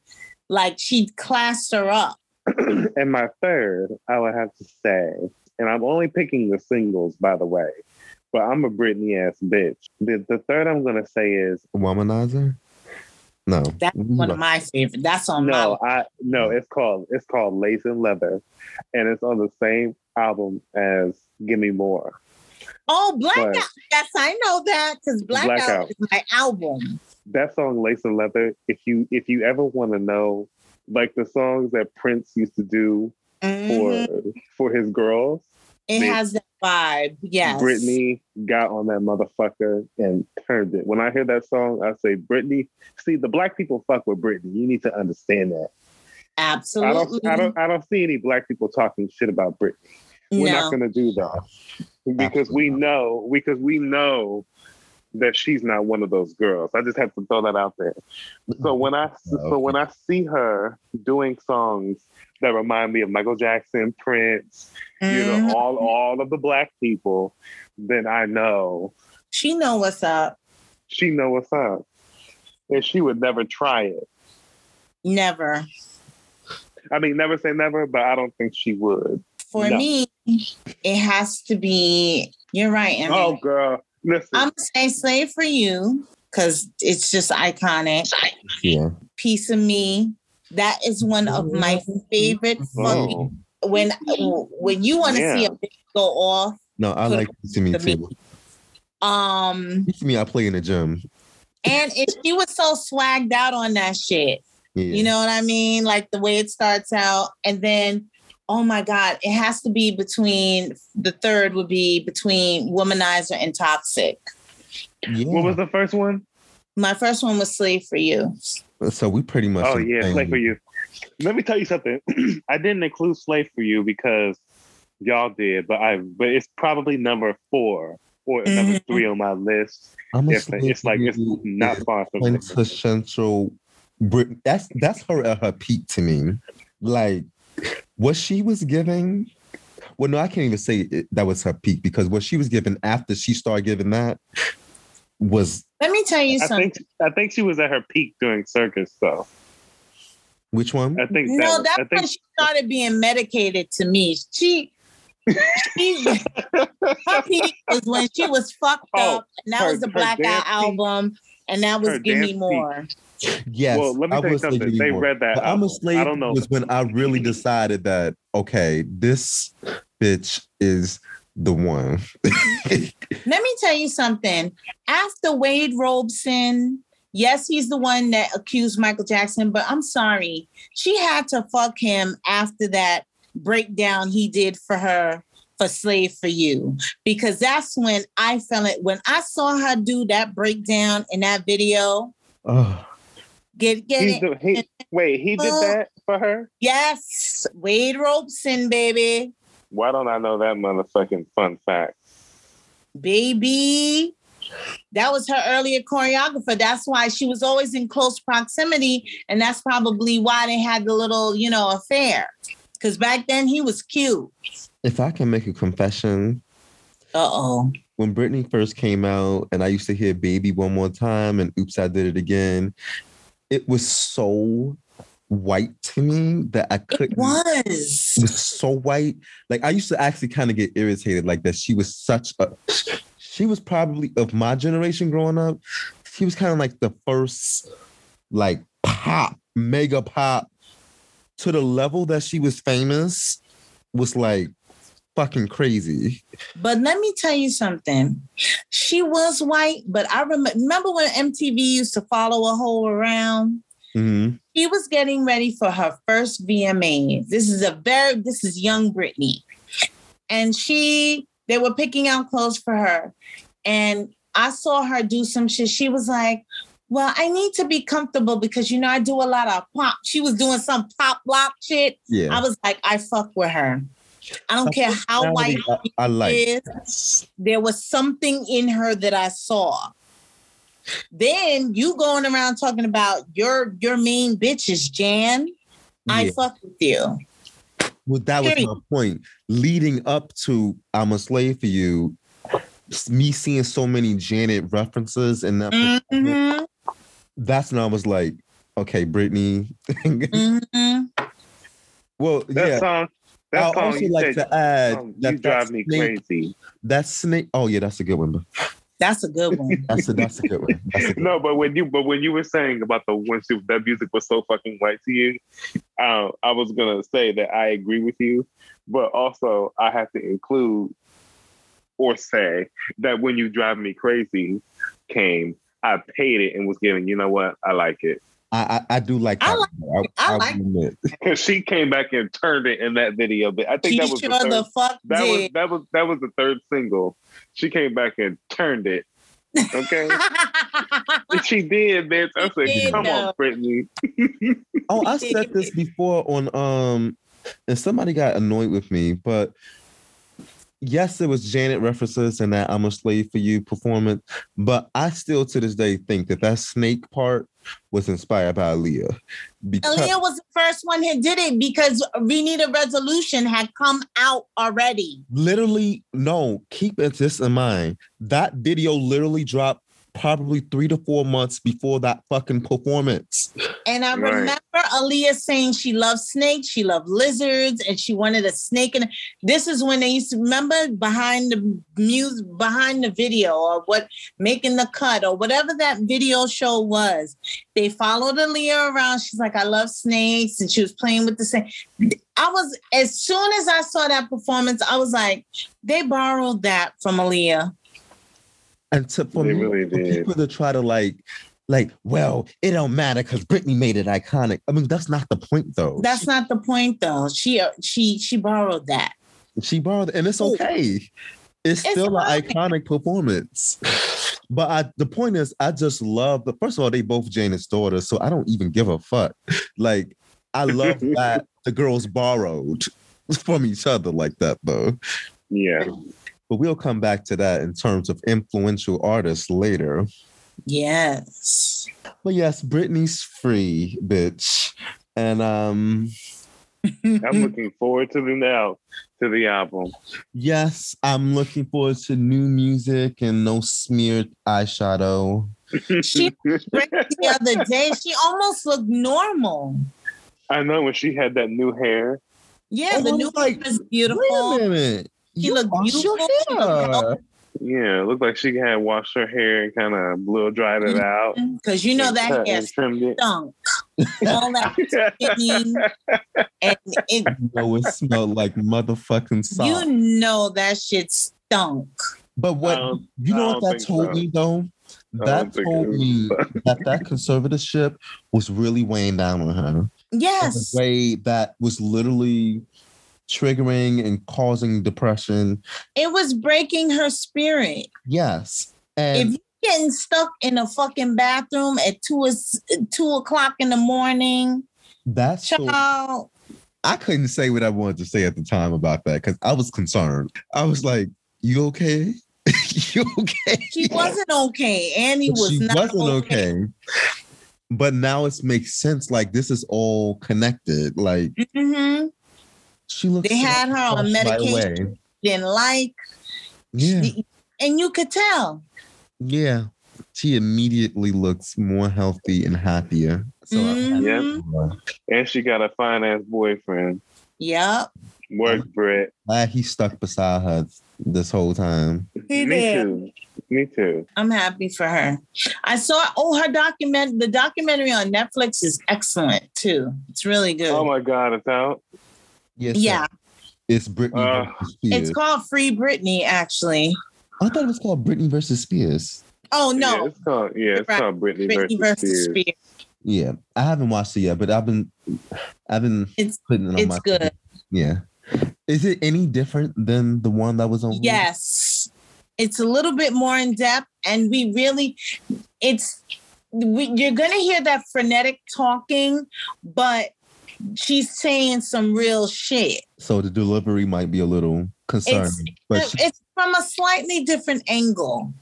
Speaker 6: like she classed her up.
Speaker 5: and my third, I would have to say, and I'm only picking the singles, by the way, but I'm a Britney ass bitch. The, the third I'm gonna say is
Speaker 4: Womanizer? No.
Speaker 6: That's one of my favorite. That's on
Speaker 5: no,
Speaker 6: my
Speaker 5: I no, it's called it's called Lace and Leather, and it's on the same album as Give Me More.
Speaker 6: Oh, Blackout.
Speaker 5: But-
Speaker 6: Yes, I know that because Blackout,
Speaker 5: Blackout.
Speaker 6: is my album.
Speaker 5: That song Lace and Leather, if you if you ever want to know, like the songs that Prince used to do for
Speaker 6: Mhm.
Speaker 5: for his girls,
Speaker 6: It
Speaker 5: Big-
Speaker 6: has that vibe. Yes.
Speaker 5: Britney got on that motherfucker and turned it. When I hear that song, I say, Britney, see, the black people fuck with Britney. You need to understand that. I
Speaker 6: Absolutely.
Speaker 5: don't, I don't, I don't see any black people talking shit about Britney. We're
Speaker 6: no.
Speaker 5: not gonna do that because we know, because we know that she's not one of those girls. I just have to throw that out there. So when I, so when I see her doing songs that remind me of Michael Jackson, Prince, you
Speaker 6: Mhm.
Speaker 5: know, all all of the black people, then I know
Speaker 6: She know what's up.
Speaker 5: she know what's up. And she would never try it.
Speaker 6: Never.
Speaker 5: I mean, never say never, but I don't think she would.
Speaker 6: For
Speaker 5: No.
Speaker 6: me, it has to be. You're right, Emily.
Speaker 5: Oh, girl, listen.
Speaker 6: I'm gonna say "Slave for You" because it's just iconic.
Speaker 4: Yeah.
Speaker 6: Piece of me. That is one of my favorite. Fucking,
Speaker 5: oh,
Speaker 6: when when you want to see a bitch go off,
Speaker 4: No, I
Speaker 6: Put
Speaker 4: like to me
Speaker 6: to me.
Speaker 4: too.
Speaker 6: um,
Speaker 4: "piece of me, I play in the gym.
Speaker 6: and if she was so swagged out on that shit,
Speaker 4: Yeah.
Speaker 6: You know what I mean? Like the way it starts out. And then, oh my God, it has to be between the third would be between womanizer and toxic.
Speaker 4: yeah.
Speaker 5: what was the first one?
Speaker 6: My first one was Slave for You.
Speaker 4: So we pretty much.
Speaker 5: Oh yeah, Slave for You. Let me tell you something. I didn't include Slave for You because y'all did, but I but it's probably number four or number
Speaker 6: Mhm.
Speaker 5: three on my list.
Speaker 4: I'm a
Speaker 5: It's,
Speaker 4: slave
Speaker 5: it's like it's not far from
Speaker 4: quintessential Brit- that's that's her at her peak to me. Like what she was giving. Well, no, I can't even say it, that was her peak because what she was giving after she started giving that was
Speaker 6: Let me tell you
Speaker 5: I
Speaker 6: something.
Speaker 5: think I think she was at her peak during circus though.
Speaker 4: which one?
Speaker 5: I think that
Speaker 6: No,
Speaker 5: was,
Speaker 6: that's
Speaker 5: I
Speaker 6: when she started being medicated to me. She, she her peak was when she was fucked
Speaker 5: Oh,
Speaker 6: up, and that
Speaker 5: her-
Speaker 6: was the
Speaker 5: her
Speaker 6: Black Eye album, and that was
Speaker 5: Her
Speaker 6: Give Me
Speaker 5: dance
Speaker 6: More.
Speaker 4: Yes.
Speaker 5: well, let me
Speaker 4: I
Speaker 5: tell you
Speaker 4: say
Speaker 5: something. They
Speaker 4: More.
Speaker 5: read that.
Speaker 4: But I'm a slave
Speaker 5: I don't know.
Speaker 4: was when I really decided that okay, this bitch is the one.
Speaker 6: Let me tell you something. After Wade Robson, yes, he's the one that accused Michael Jackson, but I'm sorry. She had to fuck him after that breakdown he did for her for Slave for You. Because that's when I felt it. When I saw her do that breakdown in that video,
Speaker 4: oh,
Speaker 6: get get
Speaker 5: He's
Speaker 6: it.
Speaker 5: the, he, wait, he did
Speaker 6: Oh.
Speaker 5: that for her?
Speaker 6: Yes, Wade Robson, baby.
Speaker 5: Why don't I know that motherfucking fun fact?
Speaker 6: baby. That was her earlier choreographer. That's why she was always in close proximity. And that's probably why they had the little, you know, affair. Because back then he was cute.
Speaker 4: if I can make a confession,
Speaker 6: Uh oh.
Speaker 4: when Britney first came out and I used to hear baby one more time and oops, I did it again, it was so white to me that I couldn't. It
Speaker 6: was.
Speaker 4: was so white. Like I used to actually kind of get irritated, like that she was such a. She was probably of my generation growing up. She was kind of like the first, like pop, mega pop, to the level that she was famous. Was like fucking crazy.
Speaker 6: But let me tell you something. She was white, but I remember remember when MTV used to follow a hoe around?
Speaker 4: Mhm.
Speaker 6: she was getting ready for her first VMAs. This is a very this is young Britney. And she they were picking out clothes for her. And I saw her do some shit. She was like, Well, I need to be comfortable because you know I do a lot of pop. She was doing some pop lock shit.
Speaker 4: Yeah.
Speaker 6: I was like, I fuck with her. I don't care how white
Speaker 4: I, I
Speaker 6: she
Speaker 4: like.
Speaker 6: is. There was something in her that I saw. Then you going around talking about your your main bitch is Jan. I fuck with you.
Speaker 4: Well, that was
Speaker 6: Period.
Speaker 4: my point. Leading up to I'm a slave for you, me seeing so many Janet references and that
Speaker 6: Mhm,
Speaker 4: that's when I was like, okay, Britney.
Speaker 6: mhm.
Speaker 4: well,
Speaker 5: That
Speaker 4: yeah.
Speaker 5: song, that
Speaker 4: I
Speaker 5: song
Speaker 4: also
Speaker 5: you
Speaker 4: like
Speaker 5: said,
Speaker 4: to add
Speaker 5: um,
Speaker 4: that
Speaker 5: you drive
Speaker 4: that
Speaker 5: me
Speaker 4: snake,
Speaker 5: crazy.
Speaker 4: That snake. Oh yeah, that's a good one. bro.
Speaker 6: That's a good one.
Speaker 4: That's a that's a good one. A good
Speaker 5: No, but when you but when you were saying about the when she, that music was so fucking white to you, uh, I was gonna say that I agree with you, but also I have to include or say that when you drive me crazy came, I paid it and was giving. You know what? I like it
Speaker 4: I, I I do like
Speaker 6: I
Speaker 4: that.
Speaker 6: like-
Speaker 4: I,
Speaker 6: I
Speaker 4: I
Speaker 6: like-
Speaker 4: will
Speaker 5: because she came back and turned it in that video. But I think
Speaker 6: She
Speaker 5: that was
Speaker 6: sure
Speaker 5: the third,
Speaker 6: the fuck
Speaker 5: that was that was that was the third single. She came back and turned it. Okay. she did, bitch. I said,
Speaker 6: did,
Speaker 5: come on,
Speaker 6: though.
Speaker 5: Britney.
Speaker 4: Oh, I said this before on um, and somebody got annoyed with me, but yes, it was Janet references and that "I'm a slave for you" performance, but I still to this day think that that snake part was inspired by Aaliyah because
Speaker 6: Aaliyah was the first one who did it because We Need a Resolution had come out already.
Speaker 4: literally no, keep this in mind. That video literally dropped probably three to four months before that fucking performance.
Speaker 6: And I
Speaker 5: Right.
Speaker 6: remember Aaliyah saying she loved snakes, she loved lizards, and she wanted a snake. And this is when they used to remember behind the music, behind the video, or what making the cut, or whatever that video show was. They followed Aaliyah around. She's like, I love snakes, and she was playing with the snake. I was as soon as I saw that performance, I was like, they borrowed that from Aaliyah.
Speaker 4: And to for
Speaker 5: They
Speaker 4: me,
Speaker 5: really
Speaker 4: for people to try to like, like, well, it don't matter because Britney made it iconic. I mean, that's not the point though.
Speaker 6: That's not the point, though. She uh, she she borrowed that.
Speaker 4: she borrowed, and it's okay. It's
Speaker 6: It's
Speaker 4: still an iconic performance. But I, the point is, I just love. But first of all, they both Janet's daughters, so I don't even give a fuck. Like I love that the girls borrowed from each other like that, though.
Speaker 5: Yeah.
Speaker 4: But we'll come back to that in terms of influential artists later.
Speaker 6: Yes.
Speaker 4: But yes, Britney's free, bitch. And um
Speaker 5: I'm looking forward to the now to the album.
Speaker 4: yes, I'm looking forward to new music and no smeared eyeshadow.
Speaker 6: She the other day, she almost looked normal.
Speaker 5: I know when she had that new hair.
Speaker 6: Yeah,
Speaker 4: Oh,
Speaker 6: the new
Speaker 4: was like,
Speaker 6: one is
Speaker 4: Wait a
Speaker 6: beautiful.
Speaker 4: minute.
Speaker 6: She
Speaker 4: You
Speaker 6: looked
Speaker 4: washed
Speaker 6: beautiful. Looked.
Speaker 5: Yeah, it looked like she had washed her hair and kind of blow dried it mm-hmm. out.
Speaker 6: Because you know that hair
Speaker 5: and trimmed
Speaker 6: stunk. All that skinny, and it,
Speaker 4: You know, it smelled like motherfucking salt.
Speaker 6: you know that shit stunk.
Speaker 4: but what
Speaker 5: um,
Speaker 4: you know what that told
Speaker 5: so.
Speaker 4: me though? That told me that that conservatorship was really weighing down on her. in
Speaker 6: Yes.
Speaker 4: a way that was literally triggering and causing depression.
Speaker 6: It was breaking her spirit.
Speaker 4: Yes.
Speaker 6: if
Speaker 4: And
Speaker 6: you getting stuck in a fucking bathroom at two two o'clock in the morning,
Speaker 4: that's so,
Speaker 6: child,
Speaker 4: I couldn't say what I wanted to say at the time about that because I was concerned. I was like, "You okay? you okay?"
Speaker 6: she wasn't okay. Annie was
Speaker 4: she
Speaker 6: not
Speaker 4: wasn't
Speaker 6: okay.
Speaker 4: okay. But now it makes sense. Like this is all connected. Like
Speaker 6: Mhm.
Speaker 4: She looks.
Speaker 6: They
Speaker 4: so
Speaker 6: had her on medication.
Speaker 4: away.
Speaker 6: Didn't like,
Speaker 4: Yeah,
Speaker 6: and you could tell.
Speaker 4: yeah. She immediately looks more healthy and happier. So I'm
Speaker 5: mm-hmm.
Speaker 6: Yeah.
Speaker 4: Glad
Speaker 5: And she got a fine ass boyfriend.
Speaker 6: Yep.
Speaker 5: Work, Brett.
Speaker 4: he stuck beside her this whole time.
Speaker 6: He
Speaker 5: Me
Speaker 6: did.
Speaker 5: too. Me too.
Speaker 6: I'm happy for her. I saw oh her document the documentary on Netflix is excellent too. It's really good.
Speaker 5: Oh my God, it's out.
Speaker 4: Yes,
Speaker 6: yeah.
Speaker 4: it's Britney
Speaker 5: Uh,
Speaker 4: versus
Speaker 6: It's called Free Britney, actually.
Speaker 4: I thought it was called Britney versus Spears.
Speaker 6: Oh
Speaker 5: Yeah,
Speaker 6: no.
Speaker 5: it's called yeah, it's
Speaker 6: Right.
Speaker 5: called Britney,
Speaker 6: Britney
Speaker 5: versus,
Speaker 6: versus
Speaker 5: Spears.
Speaker 6: Spears.
Speaker 4: Yeah, I haven't watched it yet, but I've been, I've been
Speaker 6: It's
Speaker 4: putting it on
Speaker 6: it's
Speaker 4: my.
Speaker 6: good.
Speaker 4: Yeah. Is it any different than the one that was on? Hulu?
Speaker 6: Yes. It's a little bit more in depth, and we really, it's, we, you're going to hear that frenetic talking, but she's saying some real shit.
Speaker 4: So the delivery might be a little concerning, but she
Speaker 6: It's from a slightly different angle.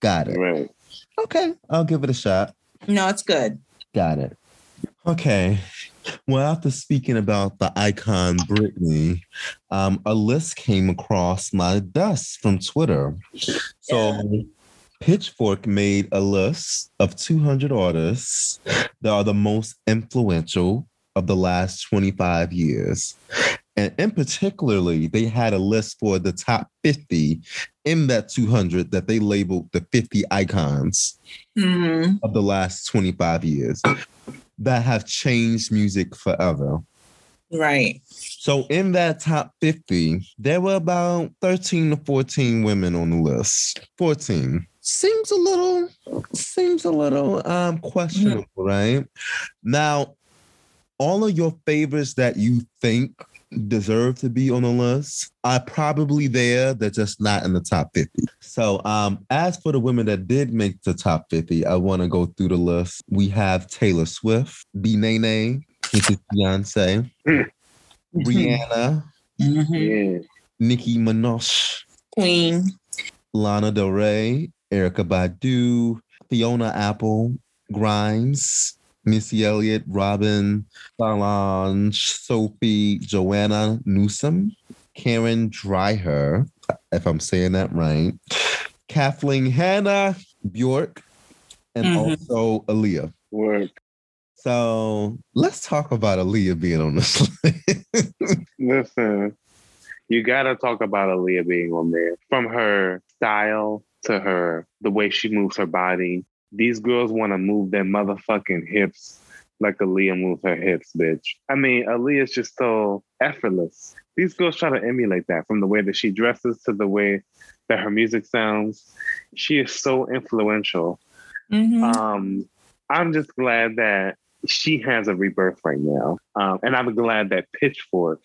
Speaker 4: got it.
Speaker 5: Right.
Speaker 4: Okay, I'll give it a shot.
Speaker 6: No, it's good.
Speaker 4: Got it. Okay. Well, after speaking about the icon Britney, um, a list came across my desk from Twitter. So Pitchfork made a list of 200 artists that are the most influential of the last 25 years. And in particularly, they had a list for the top 50 in that 200 that they labeled the 50 icons
Speaker 6: Mhm.
Speaker 4: of the last 25 years that have changed music forever.
Speaker 6: Right.
Speaker 4: So in that top 50, there were about 13 to 14 women on the list. 14. Seems a little seems a little um questionable, right? Now, all of your favorites that you think deserve to be on the list are probably there. They're just not in the top 50. So um as for the women that did make the top 50, I want to go through the list. We have Taylor Swift, B Nene, which is Beyonce, Rihanna,
Speaker 6: Mhm.
Speaker 5: Yeah.
Speaker 4: Nicki Minaj,
Speaker 6: Queen.
Speaker 4: Lana Del Rey, Erykah Badu, Fiona Apple, Grimes, Missy Elliott, Robyn, Solange, Sophie, Joanna Newsom, Karin Dreijer, if I'm saying that right, Kathleen Hanna, Bjork, and
Speaker 6: Mhm.
Speaker 4: also Aaliyah.
Speaker 5: Work.
Speaker 4: So let's talk about Aaliyah being on this list.
Speaker 5: Listen, you gotta talk about Aaliyah being on there. From her style to her the way she moves her body. These girls want to move their motherfucking hips like Aaliyah moves her hips, bitch. I mean, Aaliyah's just so effortless. These girls try to emulate that from the way that she dresses to the way that her music sounds. She is so influential.
Speaker 6: Mhm.
Speaker 5: Um, I'm just glad that she has a rebirth right now. Um, and I'm glad that Pitchfork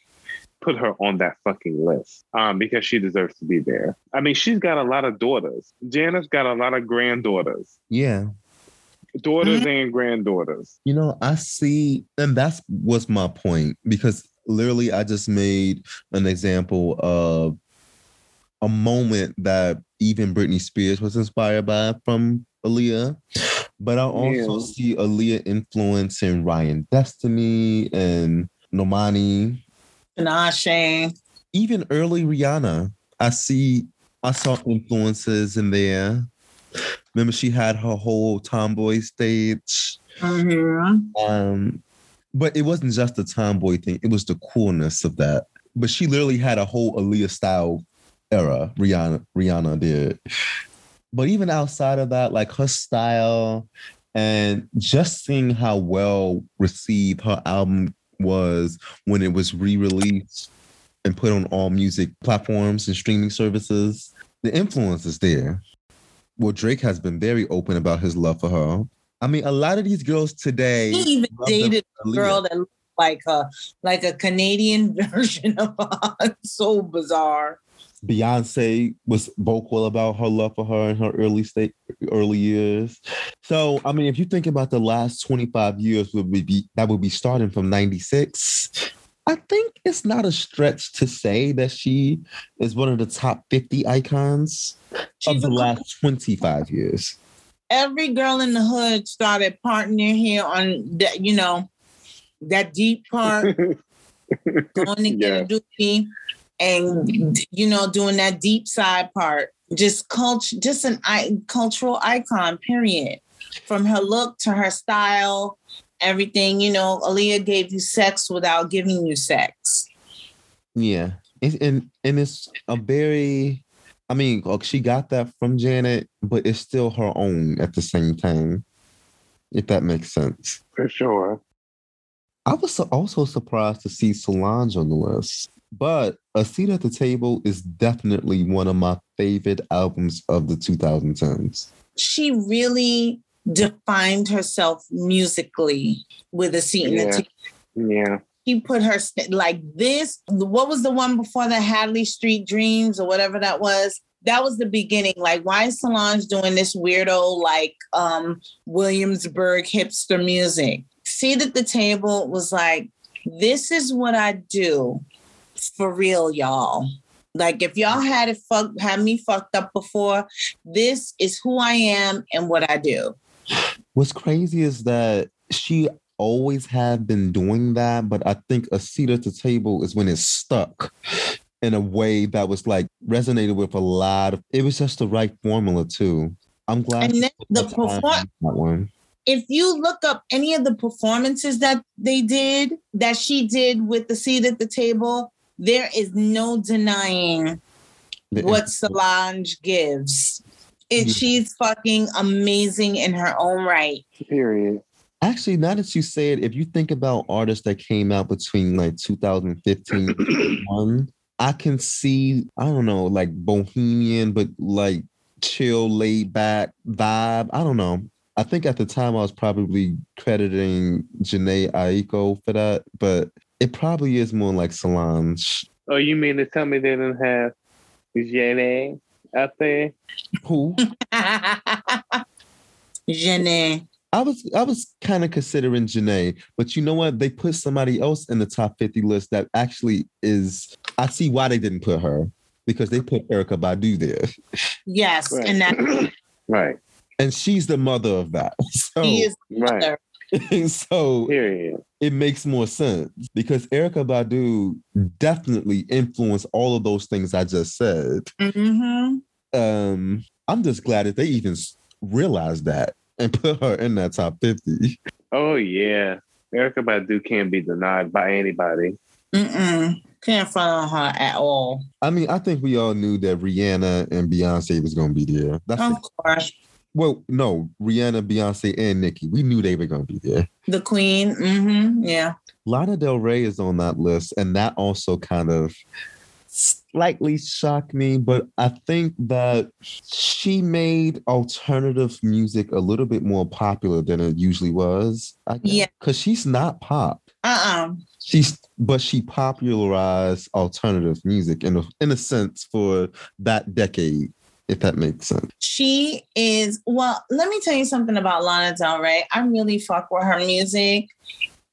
Speaker 5: put her on that fucking list um, because she deserves to be there. I mean, she's got a lot of daughters. Janet's got a lot of granddaughters,
Speaker 4: Yeah.
Speaker 5: daughters and granddaughters.
Speaker 4: You know, I see, and that's was my point because literally I just made an example of a moment that even Britney Spears was inspired by from Aaliyah. But I also
Speaker 5: Yeah.
Speaker 4: see Aaliyah influencing Ryan Destiny and Even early Rihanna. I see, I saw influences in there. Remember, she had her whole tomboy stage.
Speaker 6: Mhm.
Speaker 4: Um, but it wasn't just the tomboy thing; it was the coolness of that. But she literally had a whole Aaliyah style era. Rihanna, Rihanna did. But even outside of that, like her style and just seeing how well received her album was when it was re-released and put on all music platforms and streaming services, the influence is there. Well, Drake has been very open about his love for her. I mean, a lot of these girls today.
Speaker 6: He even dated a girl that looked like a like a Canadian version of her. so bizarre.
Speaker 4: Beyonce was vocal about her love for her in her early state, early years. So, I mean, if you think about the last 25 years, would be that would be starting from 96. I think it's not a stretch to say that she is one of the top 50 icons of the
Speaker 6: a-
Speaker 4: last 25 years.
Speaker 6: every girl in the hood started parting their hair on that, you know, that deep part, going to get a doobie, and you know, doing that deep side part. Just culture, just an I- cultural icon. Period. From her look to her style, everything. You know, Aaliyah gave you sex without giving you sex.
Speaker 4: Yeah. It, and and it's a very I mean, like, she got that from Janet, but it's still her own at the same time. If that makes sense.
Speaker 5: For sure.
Speaker 4: I was also surprised to see Solange on the list, but A Seat at the Table is definitely one of my favorite albums of the 2010s.
Speaker 6: She really defined herself musically with a seat in the
Speaker 5: Yeah.
Speaker 6: T
Speaker 5: Yeah.
Speaker 6: She put her st- like this. What was the one before the Hadley Street Dreams or whatever that was? That was the beginning. Like, why is Solange doing this weirdo like um Williamsburg hipster music? Seat at the table was like, this is what I do for real, y'all. Like, if y'all had it fucked, had me fucked up before, this is who I am and what I do.
Speaker 4: What's crazy is that she always had been doing that, but I think a seat at the table is when it stuck in a way that was like resonated with a lot of it was just the right formula too. I'm glad
Speaker 6: And then the perform-
Speaker 4: that one.
Speaker 6: if you look up any of the performances that they did, that she did with the seat at the table, there is no denying
Speaker 4: The-
Speaker 6: what Solange gives. It,
Speaker 4: Yeah.
Speaker 6: She's fucking amazing in her own right.
Speaker 5: Period.
Speaker 4: Actually, now that you say it, if you think about artists that came out between like 2015 one, I can see, I don't know, like bohemian, but like chill, laid back vibe. I don't know. I think at the time I was probably crediting Jhené Aiko for that, but it probably is more like Solange.
Speaker 5: Oh, you mean to tell me they didn't have Jenny out there?
Speaker 4: Who
Speaker 6: Jenny.
Speaker 4: I was I was kind of considering Jhené, but you know what? They put somebody else in the top 50 list that actually is I see why they didn't put her because they put Erykah Badu there.
Speaker 6: Yes,
Speaker 5: Right.
Speaker 6: and that
Speaker 5: right.
Speaker 4: And she's the mother of that. So,
Speaker 6: he is
Speaker 5: Right.
Speaker 6: mother.
Speaker 4: so
Speaker 5: Period.
Speaker 4: It makes more sense because Erykah Badu definitely influenced all of those things I just said.
Speaker 6: Mhm.
Speaker 4: Um, I'm just glad that they even realized that and put her in that top 50.
Speaker 5: Oh yeah. Erykah Badu can't be denied by anybody.
Speaker 6: Mm-mm. Can't front on her at all.
Speaker 4: I mean, I think we all knew that Rihanna and Beyonce was going to be there. That's
Speaker 6: Of course.
Speaker 4: Well, no, Rihanna, Beyonce, and Nicki. We knew they were going to be there.
Speaker 6: The queen. Mm-hmm. Yeah.
Speaker 4: Lana Del Rey is on that list, and that also kind of slightly shocked me. But I think that she made alternative music a little bit more popular than it usually was. I guess.
Speaker 6: Yeah.
Speaker 4: because she's not pop.
Speaker 6: Uh-uh.
Speaker 4: she's but she popularized alternative music in a in a sense for that decade, if that makes sense.
Speaker 6: She is well. Let me tell you something about Lana Del Rey. I really fuck with her music,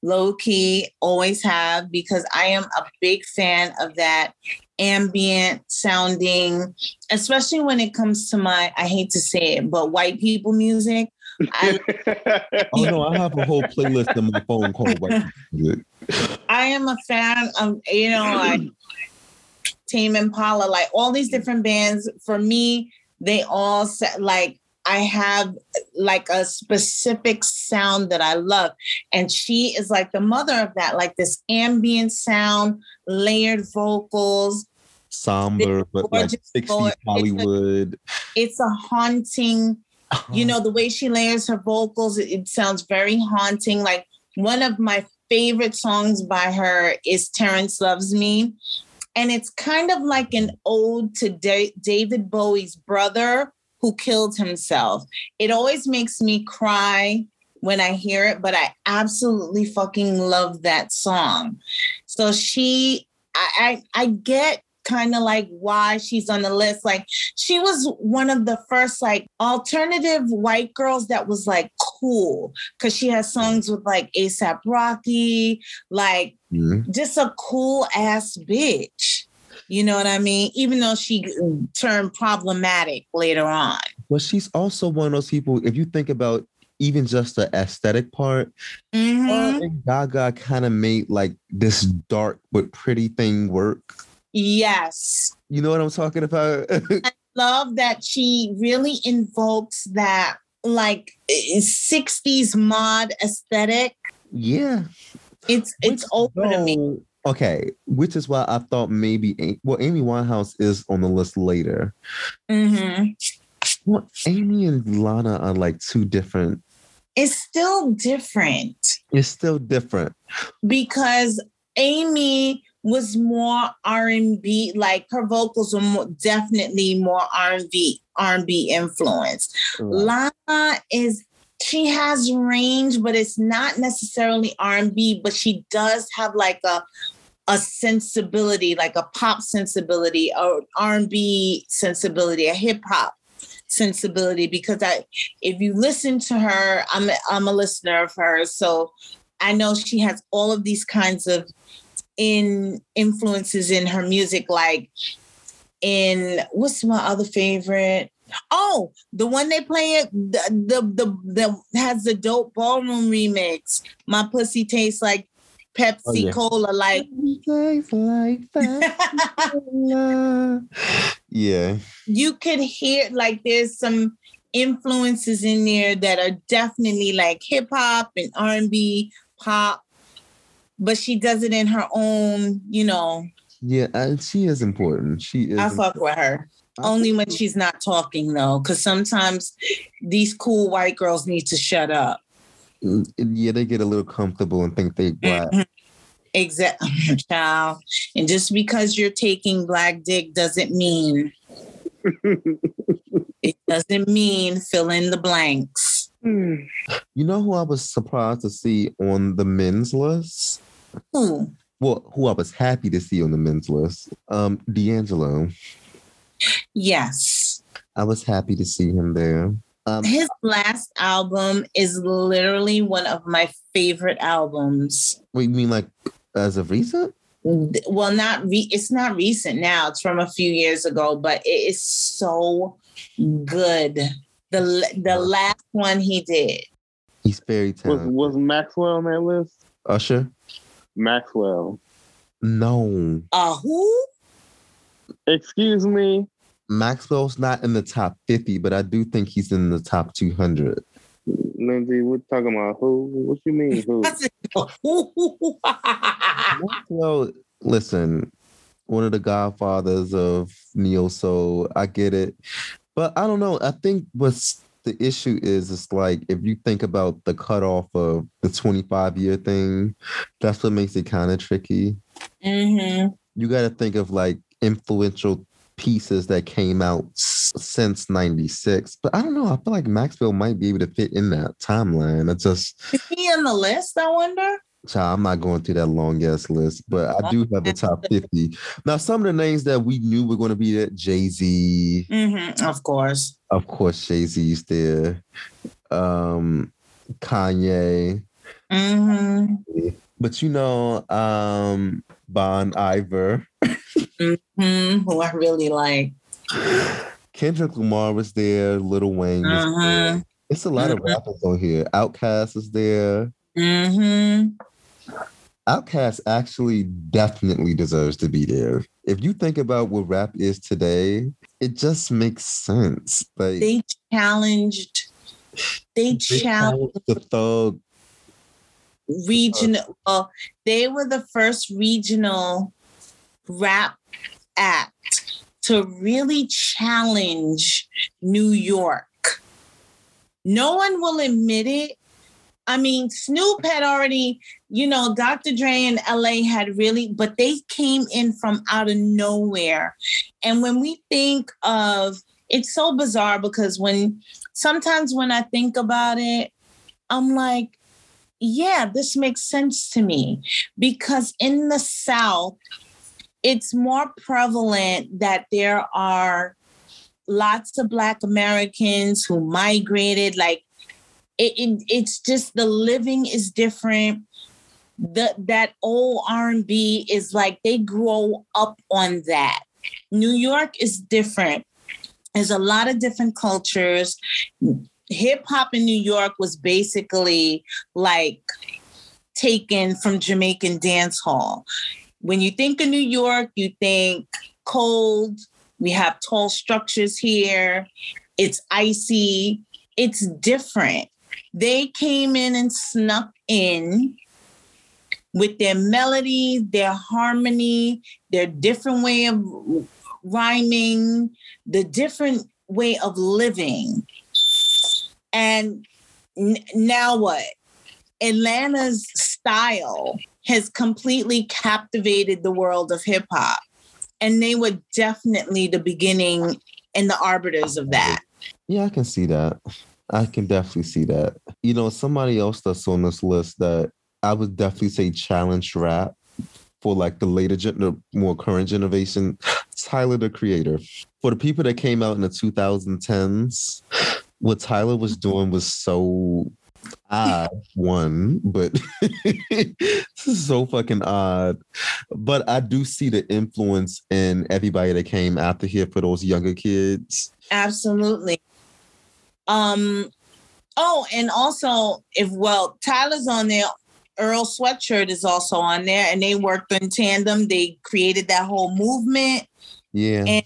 Speaker 6: low key, always have because I am a big fan of that ambient sounding, especially when it comes to my. I hate to say it, but white people music. I,
Speaker 4: Oh no, I have a whole playlist in my phone called White People Music.
Speaker 6: I am a fan of you know like Tame Impala, like all these mm-hmm. different bands. For me, they all set like I have like a specific sound that I love, and she is like the mother of that, like this ambient sound, layered vocals.
Speaker 4: Somber, but like
Speaker 6: Gorgeous
Speaker 4: 60s
Speaker 6: boy.
Speaker 4: Hollywood.
Speaker 6: It's a haunting you know the way she layers her vocals it, it sounds very haunting like one of my favorite songs by her is terrence loves me and it's kind of like an ode to Da- david bowie's brother who killed himself. It always makes me cry when i hear it but i absolutely fucking love that song. So she i i, I get kind of like why she's on the list like she was one of the first like alternative white girls that was like cool because she has songs with like ASAP Rocky, like
Speaker 4: Mhm.
Speaker 6: just a cool ass bitch. You know what I mean? Even though she turned problematic later on.
Speaker 4: But she's also one of those people, if you think about even just the aesthetic part,
Speaker 6: Mhm.
Speaker 4: her Gaga kind of made like this dark but pretty thing work.
Speaker 6: Yes.
Speaker 4: You know what I'm talking about?
Speaker 6: I love that she really invokes that like eh, 60s mod aesthetic.
Speaker 4: yeah.
Speaker 6: It's it's over to me.
Speaker 4: Okay, which is why I thought maybe well, Amy Winehouse is on the list later.
Speaker 6: Mm hmm
Speaker 4: Well, Amy and Lana are like two different.
Speaker 6: It's still different.
Speaker 4: It's still different.
Speaker 6: because Amy was more R and B, like her vocals were more, definitely more R and B, R and B influenced. Lana is she has range, but it's not necessarily R and B, but she does have like a a sensibility, like a pop sensibility, or R and B sensibility, a hip hop sensibility. Because I, if you listen to her, I'm a, I'm a listener of hers, so I know she has all of these kinds of in influences in her music, like in what's my other favorite? Oh, the one they play it, the the the, the has the dope ballroom remix. My pussy tastes like Pepsi
Speaker 4: Oh, yeah.
Speaker 6: Cola, like
Speaker 4: Life like that. yeah.
Speaker 6: you could hear like there's some influences in there that are definitely like hip hop and R and B, pop, but she does it in her own, you know.
Speaker 4: Yeah, and she is important. She is
Speaker 6: I fuck with her.
Speaker 4: I
Speaker 6: Only when she's not talking though, because sometimes these cool white girls need to shut up.
Speaker 4: Mm, yeah, they get a little comfortable and think they black.
Speaker 6: Exactly, child. And just because you're taking black dick doesn't mean it doesn't mean fill in the blanks.
Speaker 4: You know who I was surprised to see on the men's list?
Speaker 6: Ooh.
Speaker 4: Well, who I was happy to see on the men's list? Um, D'Angelo.
Speaker 6: Yes.
Speaker 4: I was happy to see him there. Um,
Speaker 6: His last album is literally one of my favorite albums.
Speaker 4: what you mean like as of recent?
Speaker 6: Well, not re- it's not recent now. It's from a few years ago, but it is so good. The the last one he did.
Speaker 4: He's very
Speaker 5: Was was Maxwell on that list?
Speaker 4: Usher?
Speaker 5: Maxwell.
Speaker 4: No.
Speaker 6: Uh who?
Speaker 5: Excuse me.
Speaker 4: Maxwell's not in the top 50, but I do think he's in the top 200.
Speaker 5: Lindsay, we're talking about who? What you mean who?
Speaker 6: I?
Speaker 4: Maxwell, listen, one of the godfathers of neo soul. I get it, but I don't know. I think what's the issue is, it's like if you think about the cutoff of the 25 year thing, that's what makes it kind of tricky.
Speaker 6: hmm
Speaker 4: You got to think of like influential pieces that came out since 96 but i don't know i feel like maxwell might be able to fit in that timeline i just
Speaker 6: Is he on the list? I wonder.
Speaker 4: Child, I'm not going through that long ass list, but I do have the top 50. Now, some of the names that we knew were going to be there Jay Z,
Speaker 6: Mhm, of course.
Speaker 4: of course, Jay Z's there, um, Kanye,
Speaker 6: hmm
Speaker 4: but you know, um, Bon Iver,
Speaker 6: hmm Who I really like.
Speaker 4: Kendrick Lamar was there, Lil Wayne was
Speaker 6: Mhm.
Speaker 4: there. It's a lot of
Speaker 6: Mhm.
Speaker 4: rappers on here. Outkast is there.
Speaker 6: hmm
Speaker 4: Outkast actually definitely deserves to be there. If you think about what rap is today, it just makes sense. Like
Speaker 6: They challenged. They
Speaker 4: they
Speaker 6: challenged
Speaker 4: challenged the thug.
Speaker 6: regional. Well, they were the first regional rap act to really challenge New York. No one will admit it. I mean, Snoop had already, you know, Dr. Dre and LA had really, but they came in from out of nowhere. And when we think of it's so bizarre because when sometimes when I think about it, I'm like, yeah, this makes sense to me because in the South, it's more prevalent that there are lots of Black Americans who migrated. Like, it, it, it's just the living is different. The that old R and B is like they grow up on that. New York is different. There's a lot of different cultures. Hip hop in New York was basically like taken from Jamaican dance hall. When you think of New York, you think cold. We have tall structures here. It's icy. It's different. They came in and snuck in with their melody, their harmony, their different way of rhyming, the different way of living. And n- now what? Atlanta's style has completely captivated the world of hip hop. And they were definitely the beginning and the arbiters of that.
Speaker 4: Yeah, I can see that. I can definitely see that. You know, somebody else that's on this list that I would definitely say challenge rap for like the later, gen- the more current generation. Tyler the Creator. For the people that came out in the 2010s, what Tyler was doing was so odd. One, but this is so fucking odd. But I do see the influence in everybody that came after here for those younger kids.
Speaker 6: Absolutely. Um, oh, and also if well, Tyler's on there. Earl Sweatshirt is also on there, and they worked in tandem. They created that whole movement.
Speaker 4: Yeah.
Speaker 6: And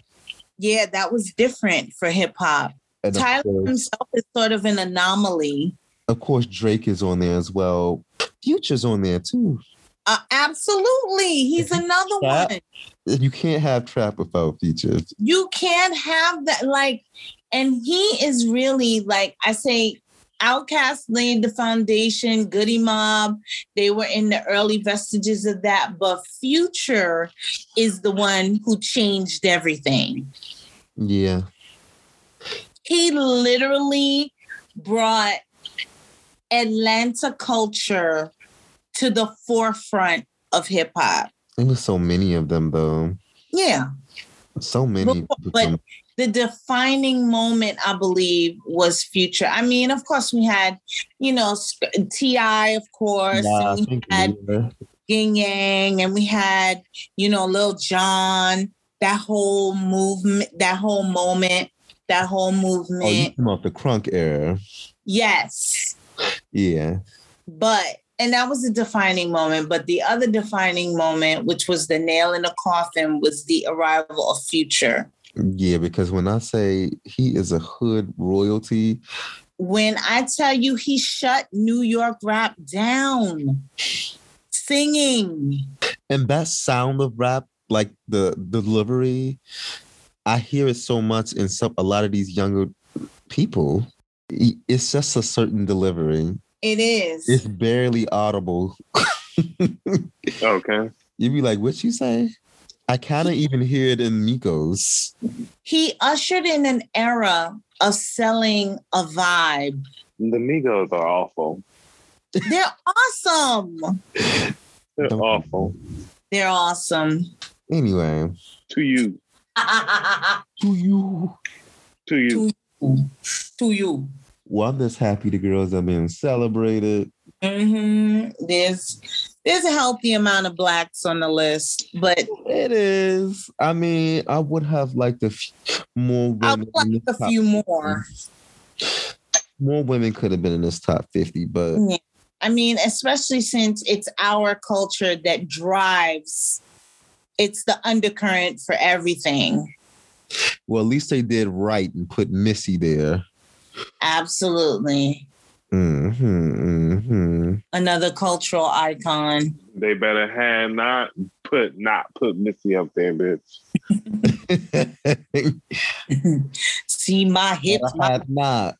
Speaker 6: yeah, that was different for hip hop. Tyler
Speaker 4: course,
Speaker 6: himself is sort of an anomaly.
Speaker 4: of course, Drake is on there as well. Future's on there too.
Speaker 6: Uh, absolutely. He's another
Speaker 4: Trap.
Speaker 6: one.
Speaker 4: You can't have trap without Future.
Speaker 6: You can't have that. Like, and he is really like, I say, Outkast laid the foundation, Goodie Mob, they were in the early vestiges of that. But Future is the one who changed everything.
Speaker 4: Yeah.
Speaker 6: He literally brought Atlanta culture to the forefront of hip hop.
Speaker 4: There was so many of them though.
Speaker 6: Yeah.
Speaker 4: So many.
Speaker 6: But- but- the defining moment, I believe, was Future. I mean, of course, we had, you know, T.I, of course,
Speaker 4: Nah,
Speaker 6: and we had. Ying Yang, and we had, you know, Lil Jon. That whole movement, that whole moment, that whole movement.
Speaker 4: Oh, you come off the crunk era.
Speaker 6: yes,
Speaker 4: Yeah.
Speaker 6: but and that was a defining moment. But the other defining moment, which was the nail in the coffin, was the arrival of Future.
Speaker 4: Yeah, because when I say he is a hood royalty,
Speaker 6: when I tell you he shut New York rap down, singing.
Speaker 4: and that sound of rap, like the delivery, I hear it so much in some a lot of these younger people. It's just a certain delivery.
Speaker 6: It is.
Speaker 4: It's barely audible.
Speaker 5: Okay.
Speaker 4: You'd be like, what you say? I kind of even hear it in Migos.
Speaker 6: he ushered in an era of selling a vibe.
Speaker 5: The Migos are awful.
Speaker 6: They're awesome.
Speaker 5: They're
Speaker 4: Don't-
Speaker 5: awful.
Speaker 6: They're awesome.
Speaker 4: Anyway,
Speaker 5: To you.
Speaker 4: to you.
Speaker 5: To you.
Speaker 6: to you.
Speaker 4: Well, I'm just happy the girls are being celebrated.
Speaker 6: Mm-hmm. There's there's a healthy amount of blacks on the list, but
Speaker 4: It is. I mean, I would have liked a f- more
Speaker 6: I would like a few more.
Speaker 4: More women could have been in this top 50, but
Speaker 6: Yeah. I mean, especially since it's our culture that drives. It's the undercurrent for everything.
Speaker 4: well, at least they did right and put Missy there.
Speaker 6: Absolutely.
Speaker 4: Mm-hmm, mm-hmm.
Speaker 6: Another cultural icon.
Speaker 5: They better have not put not put Missy up there, bitch.
Speaker 6: See my hips.
Speaker 4: Have not.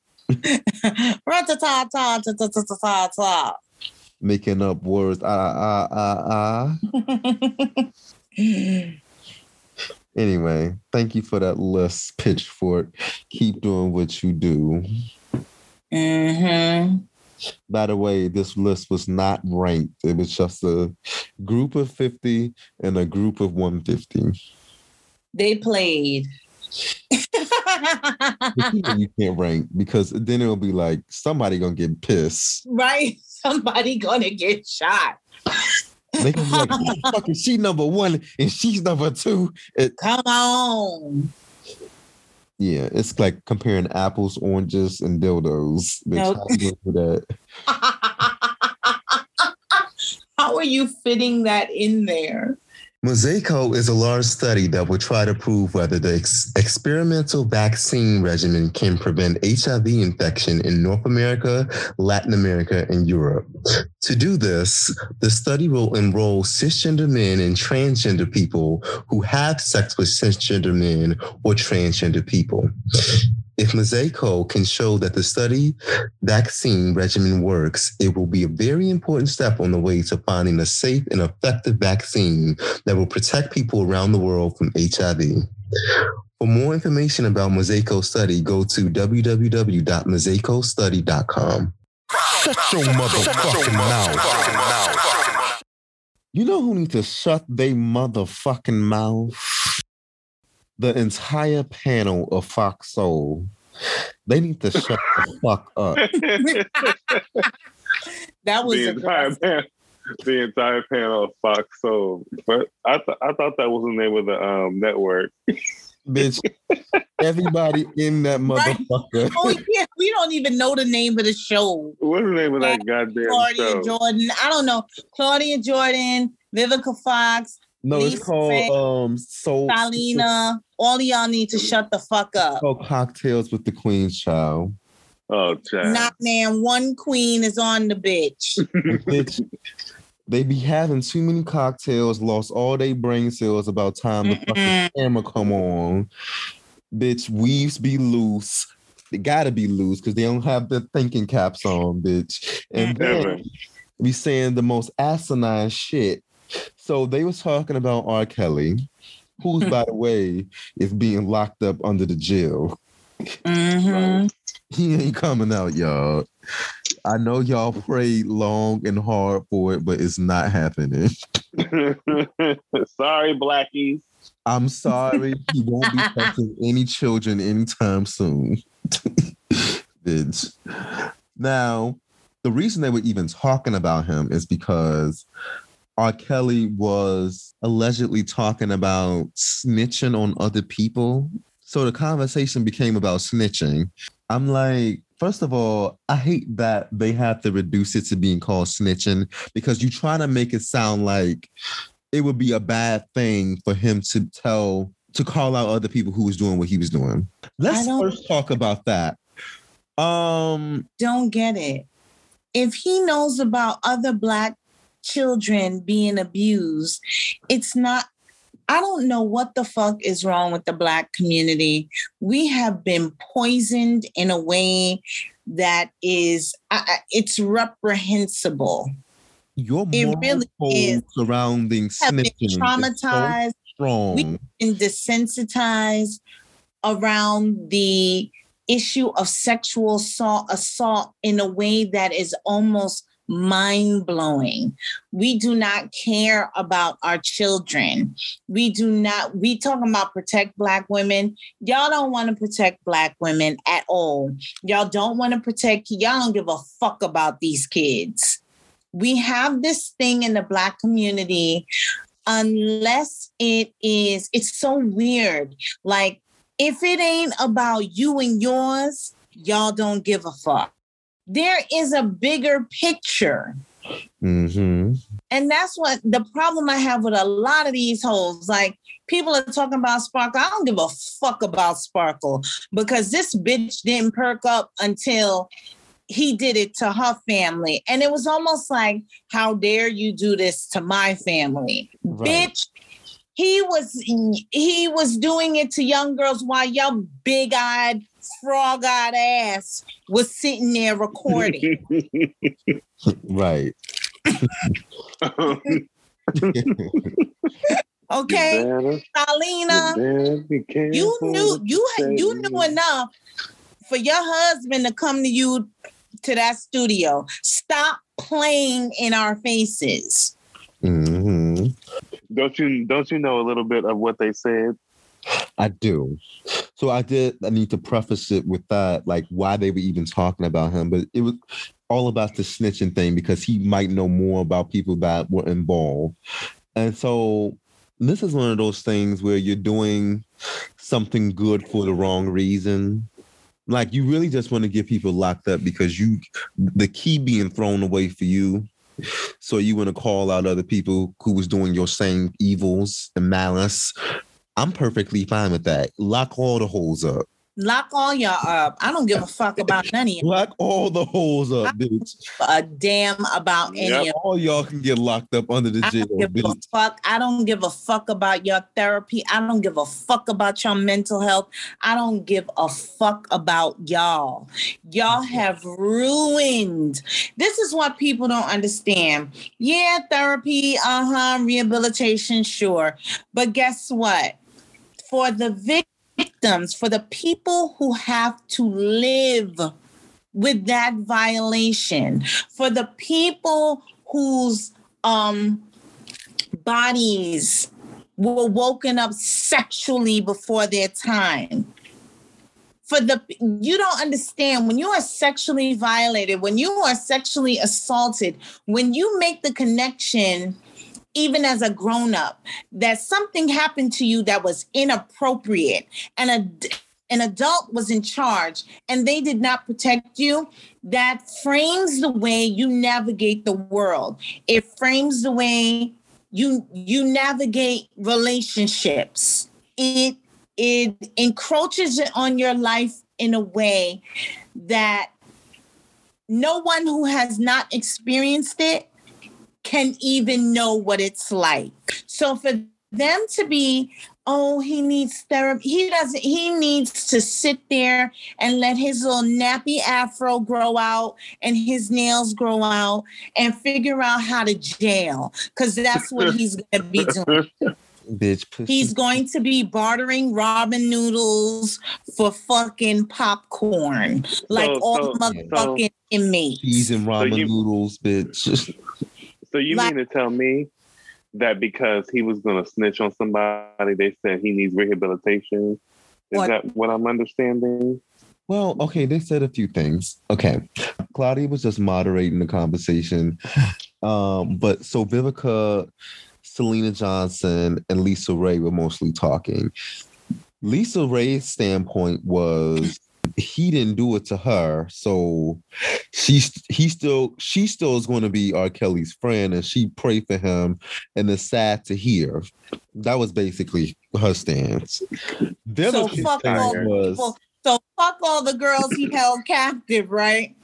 Speaker 4: Making up words. Ah ah ah ah. Anyway, thank you for that less pitchfork. Keep doing what you do
Speaker 6: hmm
Speaker 4: By the way, this list was not ranked. It was just a group of 50 and a group of 150.
Speaker 6: They played.
Speaker 4: You you can't rank because then it'll be like somebody gonna get pissed.
Speaker 6: right? Somebody gonna get shot.
Speaker 4: They can be like, fucking she number one and she's number two. It,
Speaker 6: Come on.
Speaker 4: Yeah, it's like comparing apples, oranges, and dildos. Bitch,
Speaker 6: Nope.
Speaker 4: how you gonna do that?
Speaker 6: How are you fitting that in there?
Speaker 1: Mosaico is a large study that will try to prove whether the ex- experimental vaccine regimen can prevent HIV infection in North America, Latin America, and Europe. To do this, the study will enroll cisgender men and transgender people who have sex with cisgender men or transgender people. If Mosaico can show that the study vaccine regimen works, it will be a very important step on the way to finding a safe and effective vaccine that will protect people around the world from HIV. For more information about Mosaico study, go to www.mosaicostudy.com.
Speaker 2: Shut your motherfucking mouth.
Speaker 4: You know who need to shut their motherfucking mouth? The entire panel of Fox Soul. They need to shut the fuck up.
Speaker 6: That was
Speaker 5: the entire
Speaker 6: aggressive.
Speaker 5: pan, the entire panel of Fox Soul. But I th- I thought that was the name of the um network.
Speaker 4: Bitch, everybody in that
Speaker 6: Right.
Speaker 4: motherfucker.
Speaker 6: Oh yeah, we don't even know the name of the show.
Speaker 5: What's the name of that goddamn
Speaker 6: Claudia
Speaker 5: show?
Speaker 6: Jordan. I don't know. Claudia Jordan, Vivica Fox,
Speaker 4: No, it's
Speaker 6: Lisa
Speaker 4: called
Speaker 6: Ray,
Speaker 4: um Soul
Speaker 6: Syleena. All of y'all need to shut the fuck up.
Speaker 4: Oh, Cocktails with the Queen's Child.
Speaker 5: Oh, child.
Speaker 6: Not man, one queen is on the bitch.
Speaker 4: Bitch, they be having too many cocktails, lost all their brain cells about time the fucking
Speaker 6: Mm-mm.
Speaker 4: camera come on. Bitch, weaves be loose. They gotta be loose because they don't have the thinking caps on, bitch. And then
Speaker 5: Evan.
Speaker 4: be saying the most asinine shit. So they was talking about R. Kelly, who's by the way is being locked up under the jail.
Speaker 6: Mhm.
Speaker 4: He ain't coming out, y'all. I know y'all prayed long and hard for it, but it's not happening.
Speaker 5: Sorry, Blackies.
Speaker 4: I'm sorry, he won't be touching any children anytime soon. Now, the reason they were even talking about him is because R. Kelly was allegedly talking about snitching on other people. So the conversation became about snitching. I'm like, first of all, I hate that they have to reduce it to being called snitching because you're trying to make it sound like it would be a bad thing for him to tell to call out other people who was doing what he was doing. Let's first talk about that. Um,
Speaker 6: Don't get it. If he knows about other black children being abused, it's not. I don't know what the fuck is wrong with the black community. We have been poisoned in a way that is I- I- it's reprehensible.
Speaker 4: your
Speaker 6: It
Speaker 4: moral
Speaker 6: really
Speaker 4: code
Speaker 6: is.
Speaker 4: surrounding
Speaker 6: Have been
Speaker 4: snitching so
Speaker 6: traumatized
Speaker 4: strong.
Speaker 6: We- and desensitized around the issue of sexual assault, assault in a way that is almost mind blowing. We do not care about our children. We do not, we talking about protect Black women. Y'all don't want to protect Black women at all. Y'all don't want to protect, y'all don't give a fuck about these kids. We have this thing in the Black community, unless it is, it's so weird. Like, if it ain't about you and yours, y'all don't give a fuck. There is a bigger picture.
Speaker 4: Mm-hmm.
Speaker 6: And that's what the problem I have with a lot of these hoes. Like people are talking about Sparkle. I don't give a fuck about Sparkle because this bitch didn't perk up until he did it to her family. And it was almost like, how dare you do this to my family?
Speaker 4: Right.
Speaker 6: Bitch, he was he was doing it to young girls while your big-eyed frog-eyed ass was sitting there recording.
Speaker 4: Right.
Speaker 6: Okay, Syleena, you knew you you knew enough for your husband to come to you to that studio. Stop playing in our faces.
Speaker 4: hmm
Speaker 5: Don't you don't you know a little bit of what they said?
Speaker 4: I do. So I did. I need to preface it with that, like why they were even talking about him, but it was all about the snitching thing because he might know more about people that were involved, and so this is one of those things where you're doing something good for the wrong reason. Like you really just want to get people locked up because you, the key being thrown away for you. So you want to call out other people who was doing your same evils and malice. I'm perfectly fine with that. Lock all the holes up.
Speaker 6: Lock all y'all up. I don't give a fuck about none of you.
Speaker 4: Lock all the holes up, bitch.
Speaker 6: A damn about any
Speaker 5: Yep.
Speaker 6: of
Speaker 4: All y'all can get locked up under the
Speaker 6: I
Speaker 4: jail,
Speaker 6: don't give a fuck. I don't give a fuck about your therapy. I don't give a fuck about your mental health. I don't give a fuck about y'all. Y'all have ruined. This is what people don't understand. Yeah, therapy, uh huh, rehabilitation, sure. But guess what? For the victims, for the people who have to live with that violation, for the people whose um, bodies were woken up sexually before their time. For the you don't understand when you are sexually violated, when you are sexually assaulted, when you make the connection, even as a grown up, that something happened to you that was inappropriate and a an adult was in charge and they did not protect you, that frames the way you navigate the world. It frames the way you you navigate relationships. It it encroaches on your life in a way that no one who has not experienced it can even know what it's like. So for them to be oh he needs therapy he doesn't he needs to sit there and let his little nappy afro grow out and his nails grow out and figure out how to jail because that's what he's going to be doing
Speaker 4: Bitch, pussy.
Speaker 6: he's going to be bartering ramen noodles for fucking popcorn like
Speaker 5: So-
Speaker 6: all
Speaker 5: so-
Speaker 6: motherfucking inmates
Speaker 4: cheese and ramen
Speaker 5: you-
Speaker 4: noodles, bitch.
Speaker 5: So you
Speaker 6: Like-
Speaker 5: mean to tell me that because he was gonna snitch on somebody, they said he needs rehabilitation? Is
Speaker 6: What?
Speaker 5: that what I'm understanding?
Speaker 4: Well, okay, they said a few things. Okay. Claudia was just moderating the conversation. Um, but so Vivica, Syleena Johnson, and LisaRaye were mostly talking. LisaRaye's standpoint was he didn't do it to her, so she's he still she still is going to be R. Kelly's friend, and she prayed for him, and it's sad to hear. That was basically her stance. Vivica's
Speaker 6: fuck all
Speaker 4: stance was
Speaker 6: people. so fuck all the girls he held captive right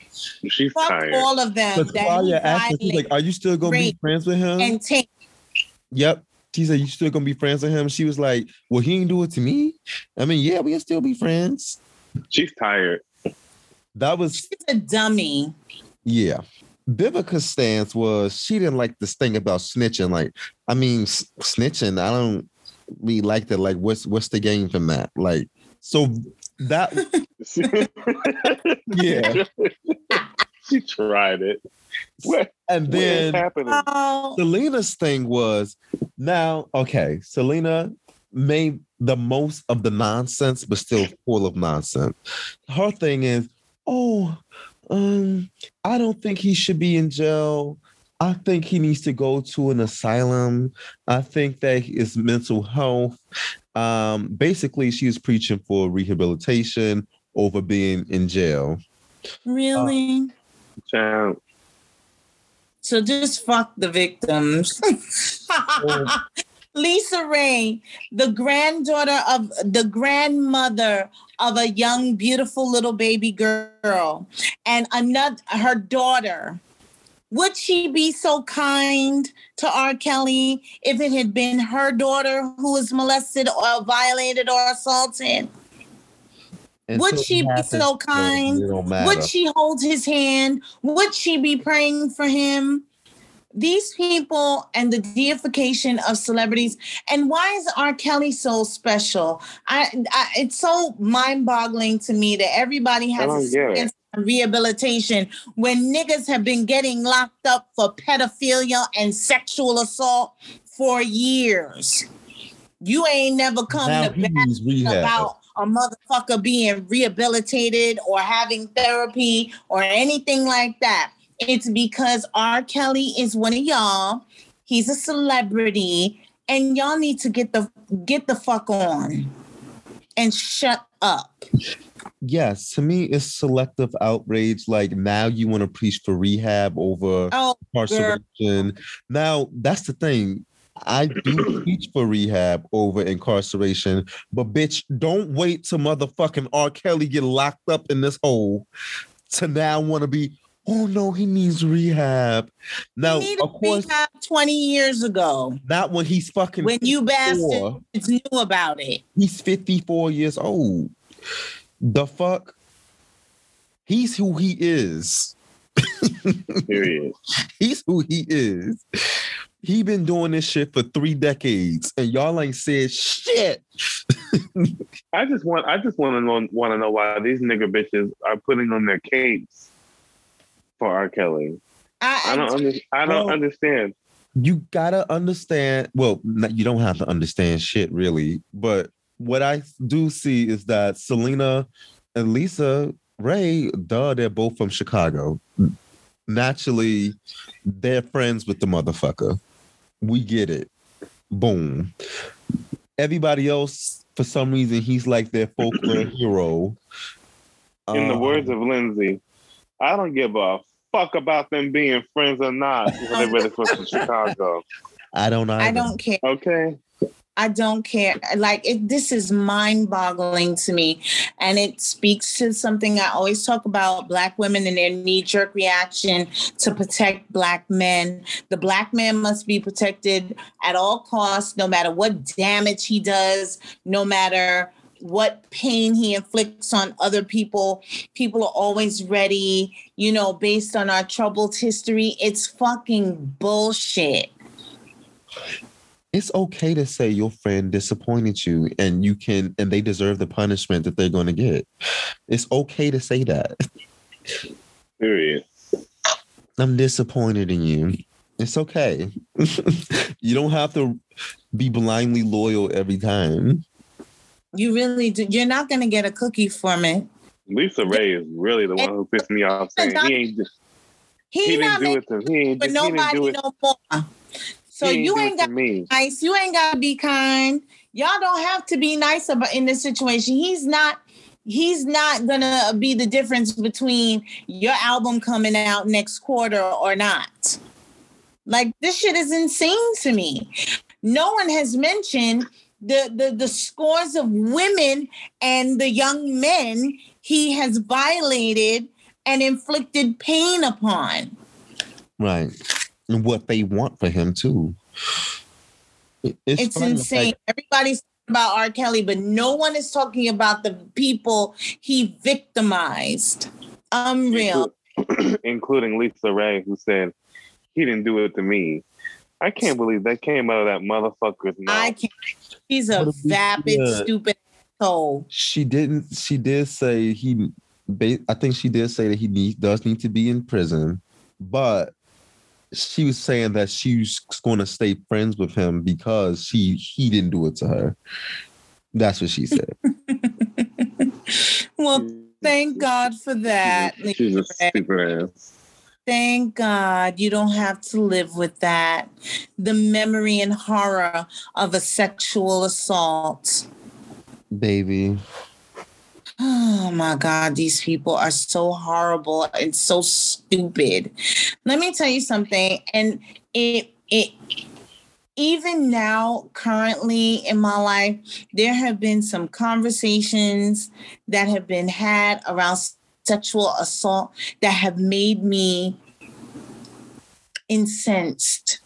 Speaker 5: She's
Speaker 6: fuck
Speaker 5: tired.
Speaker 6: all of them
Speaker 4: Because
Speaker 6: that he
Speaker 4: Claudia asked her, she's like, "Are you still gonna be friends with him?"
Speaker 6: and take
Speaker 4: yep. She said, "You still gonna be friends with him?" She was like, "Well, he didn't do it to me." I mean, yeah, we'll still be friends.
Speaker 5: She's tired.
Speaker 4: That was
Speaker 6: She's a dummy.
Speaker 4: yeah. Vivica's stance was she didn't like this thing about snitching. Like, I mean, s- snitching. I don't really like that. Like, what's what's the game from that? Like, so that yeah.
Speaker 5: she tried it. What?
Speaker 4: And then
Speaker 5: happening?
Speaker 4: Syleena's thing was now, okay, Syleena made the most of the nonsense, but still full of nonsense. Her thing is, oh, um, I don't think he should be in jail. I think he needs to go to an asylum. I think that his mental health. Um, basically, she was preaching for rehabilitation over being in jail.
Speaker 6: really?
Speaker 5: Child.
Speaker 6: So just fuck the victims. LisaRaye, the granddaughter of the grandmother of a young, beautiful little baby girl, and another her daughter. Would she be so kind to R. Kelly if it had been her daughter who was molested or violated or assaulted? Would she be so kind?
Speaker 4: It.
Speaker 6: Would she hold his hand? Would she be praying for him? These people and the deification of celebrities. And why is R. Kelly so special? I, I it's so mind-boggling to me that everybody has a
Speaker 5: get it.
Speaker 6: rehabilitation when niggas have been getting locked up for pedophilia and sexual assault for years. You ain't never come
Speaker 4: now
Speaker 6: to
Speaker 4: he
Speaker 6: bat about a motherfucker being rehabilitated or having therapy or anything like that. It's because R. Kelly is one of y'all. He's a celebrity, and y'all need to get the get the fuck on and shut up.
Speaker 4: yes, to me, it's selective outrage. Like now, you want to preach for rehab over
Speaker 6: Oh,
Speaker 4: incarceration. Now, that's the thing. I do preach for rehab over incarceration, but bitch, don't wait till motherfucking R. Kelly get locked up in this hole to now want to be. Oh no, he needs rehab. Now,
Speaker 6: he
Speaker 4: of course,
Speaker 6: rehab 20 years ago
Speaker 4: not when he's fucking.
Speaker 6: when you
Speaker 4: 54.
Speaker 6: bastards knew about it.
Speaker 4: He's 54 years old. The fuck? He's who he is.
Speaker 5: Period.
Speaker 4: He's who he is. He been doing this shit for three decades, and y'all ain't said shit.
Speaker 5: I just want I just want to know want to know why these nigga bitches are putting on their capes for R. Kelly. I
Speaker 6: I,
Speaker 5: don't under, I don't
Speaker 4: Well-
Speaker 5: understand.
Speaker 4: You gotta understand. Well, you don't have to understand shit really, but what I do see is that Syleena and Lisa Ray, duh, they're both from Chicago. Naturally, they're friends with the motherfucker. We get it. Boom. Everybody else, for some reason, he's like their folklore hero.
Speaker 5: In the
Speaker 4: Um,
Speaker 5: words of Lindsay, I don't give a fuck about them being friends or not. because They're really from Chicago.
Speaker 4: I don't know.
Speaker 6: I don't care.
Speaker 5: Okay.
Speaker 6: I don't care. Like it, this is mind-boggling to me, and it speaks to something I always talk about: black women and their knee-jerk reaction to protect black men. The black man must be protected at all costs, no matter what damage he does, no matter what pain he inflicts on other people. People are always ready, you know, based on our troubled history. It's fucking bullshit.
Speaker 4: it's okay to say your friend disappointed you and you can and they deserve the punishment that they're going to get it's okay to say that
Speaker 5: Period.
Speaker 4: i'm disappointed in you it's okay you don't have to be blindly loyal every time
Speaker 6: You really do. You're not going to get a cookie from it.
Speaker 5: LisaRaye is really the one who pissed me off saying he ain't
Speaker 6: He,
Speaker 5: he didn't do it to me.
Speaker 6: for
Speaker 5: didn't
Speaker 6: nobody
Speaker 5: do it.
Speaker 6: no more. So you ain't got
Speaker 5: to me.
Speaker 6: nice. You ain't got to be kind. Y'all don't have to be nice about in this situation. He's not. He's not gonna be the difference between your album coming out next quarter or not. Like this shit is insane to me. No one has mentioned the the the scores of women and the young men he has violated and inflicted pain upon.
Speaker 4: right and what they want for him too It-
Speaker 6: It's insane.
Speaker 4: like,
Speaker 6: Everybody's talking about R. Kelly, but no one is talking about the people he victimized. Unreal.
Speaker 5: including LisaRaye, who said he didn't do it to me. I can't believe that came out of that motherfucker's mouth.
Speaker 6: I can't. He's a
Speaker 4: What if we-
Speaker 6: vapid,
Speaker 4: yeah.
Speaker 6: stupid soul.
Speaker 4: she didn't she did say he i think she did say that he need, does need to be in prison but she was saying that she's going to stay friends with him because she he didn't do it to her. That's what she said.
Speaker 6: well, thank God for that.
Speaker 5: She's a stupid ass.
Speaker 6: Thank God you don't have to live with that. The memory and horror of a sexual assault.
Speaker 4: Baby.
Speaker 6: Oh my God, these people are so horrible and so stupid. Let me tell you something, and it it even now, currently in my life, there have been some conversations that have been had around sexual assault that have made me incensed,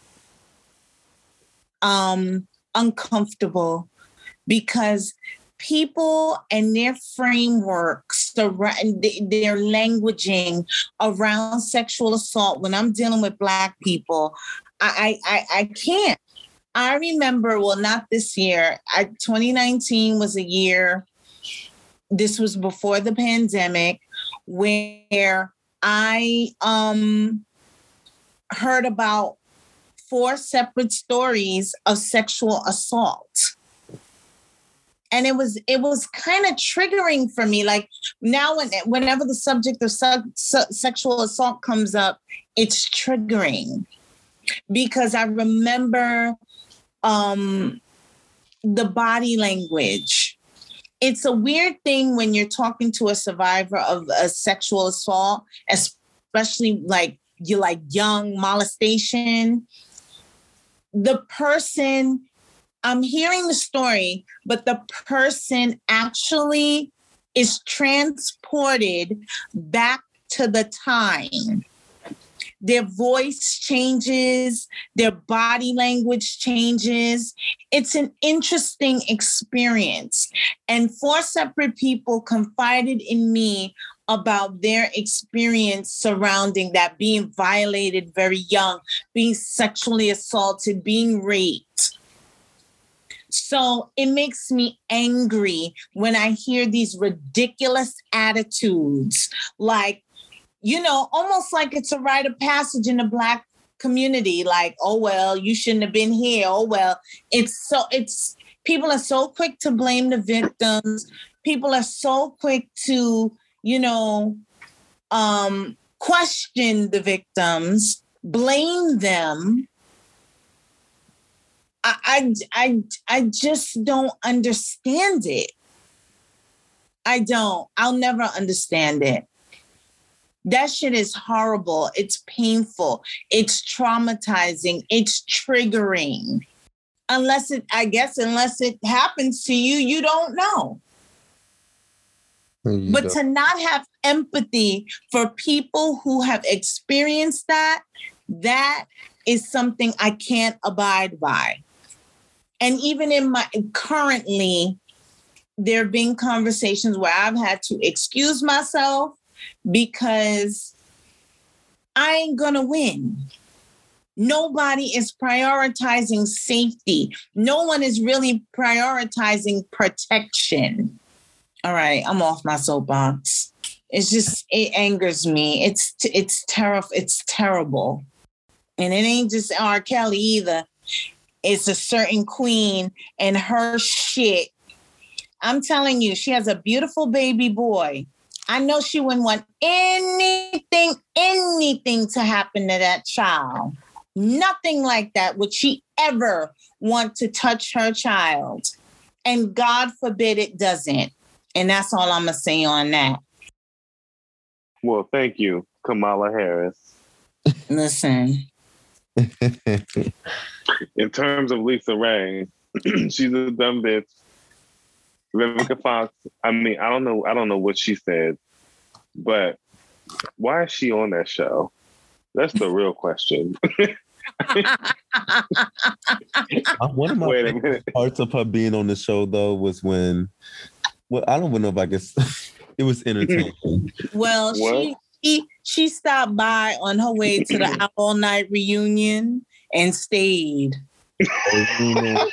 Speaker 6: um, uncomfortable, because people and their frameworks their languaging around sexual assault when i'm dealing with black people i i i can't. I remember well not this year I, 2019 was a year this was before the pandemic where i um heard about four separate stories of sexual assault. And it was it was kind of triggering for me like now when, whenever the subject of su- su- sexual assault comes up it's triggering. Because i remember um the body language it's a weird thing when you're talking to a survivor of a sexual assault especially like you're like young molestation the person I'm hearing the story, but the person actually is transported back to the time. Their voice changes, their body language changes. It's an interesting experience. And four separate people confided in me about their experience surrounding that being violated very young, being sexually assaulted, being raped. So it makes me angry when I hear these ridiculous attitudes, like, you know, almost like it's a rite of passage in the Black community, like, oh, well, you shouldn't have been here. Oh, well, it's so, it's, people are so quick to blame the victims. People are so quick to, you know, um, question the victims, blame them I, I, I just don't understand it. I don't. I'll never understand it. That shit is horrible. It's painful. It's traumatizing. It's triggering. Unless it, I guess, unless it happens to you, you don't know. You but don't. to not have empathy for people who have experienced that, that is something I can't abide by and even in my currently there have been conversations where I've had to excuse myself because I ain't gonna win. Nobody is prioritizing safety. No one is really prioritizing protection. All right, I'm off my soapbox. It's just it angers me. It's it's terrible. It's terrible, and it ain't just R. Kelly either it's a certain queen and her shit. I'm telling you, she has a beautiful baby boy. I know she wouldn't want anything, anything to happen to that child. Nothing like that would she ever want to touch her child. And God forbid it doesn't. And that's all I'm going to say on that.
Speaker 5: Well, thank you, Kamala Harris.
Speaker 6: Listen.
Speaker 5: in terms of LisaRaye, she's a dumb bitch. Vivica Fox, I mean, I don't know, I don't know what she said, but why is she on that show? that's the real question.
Speaker 4: Uh, one of my parts of her being on the show though was when, well, I don't even know if I guess it was entertaining.
Speaker 6: Well, she she she stopped by on her way to the all night reunion and stayed.
Speaker 4: Oh,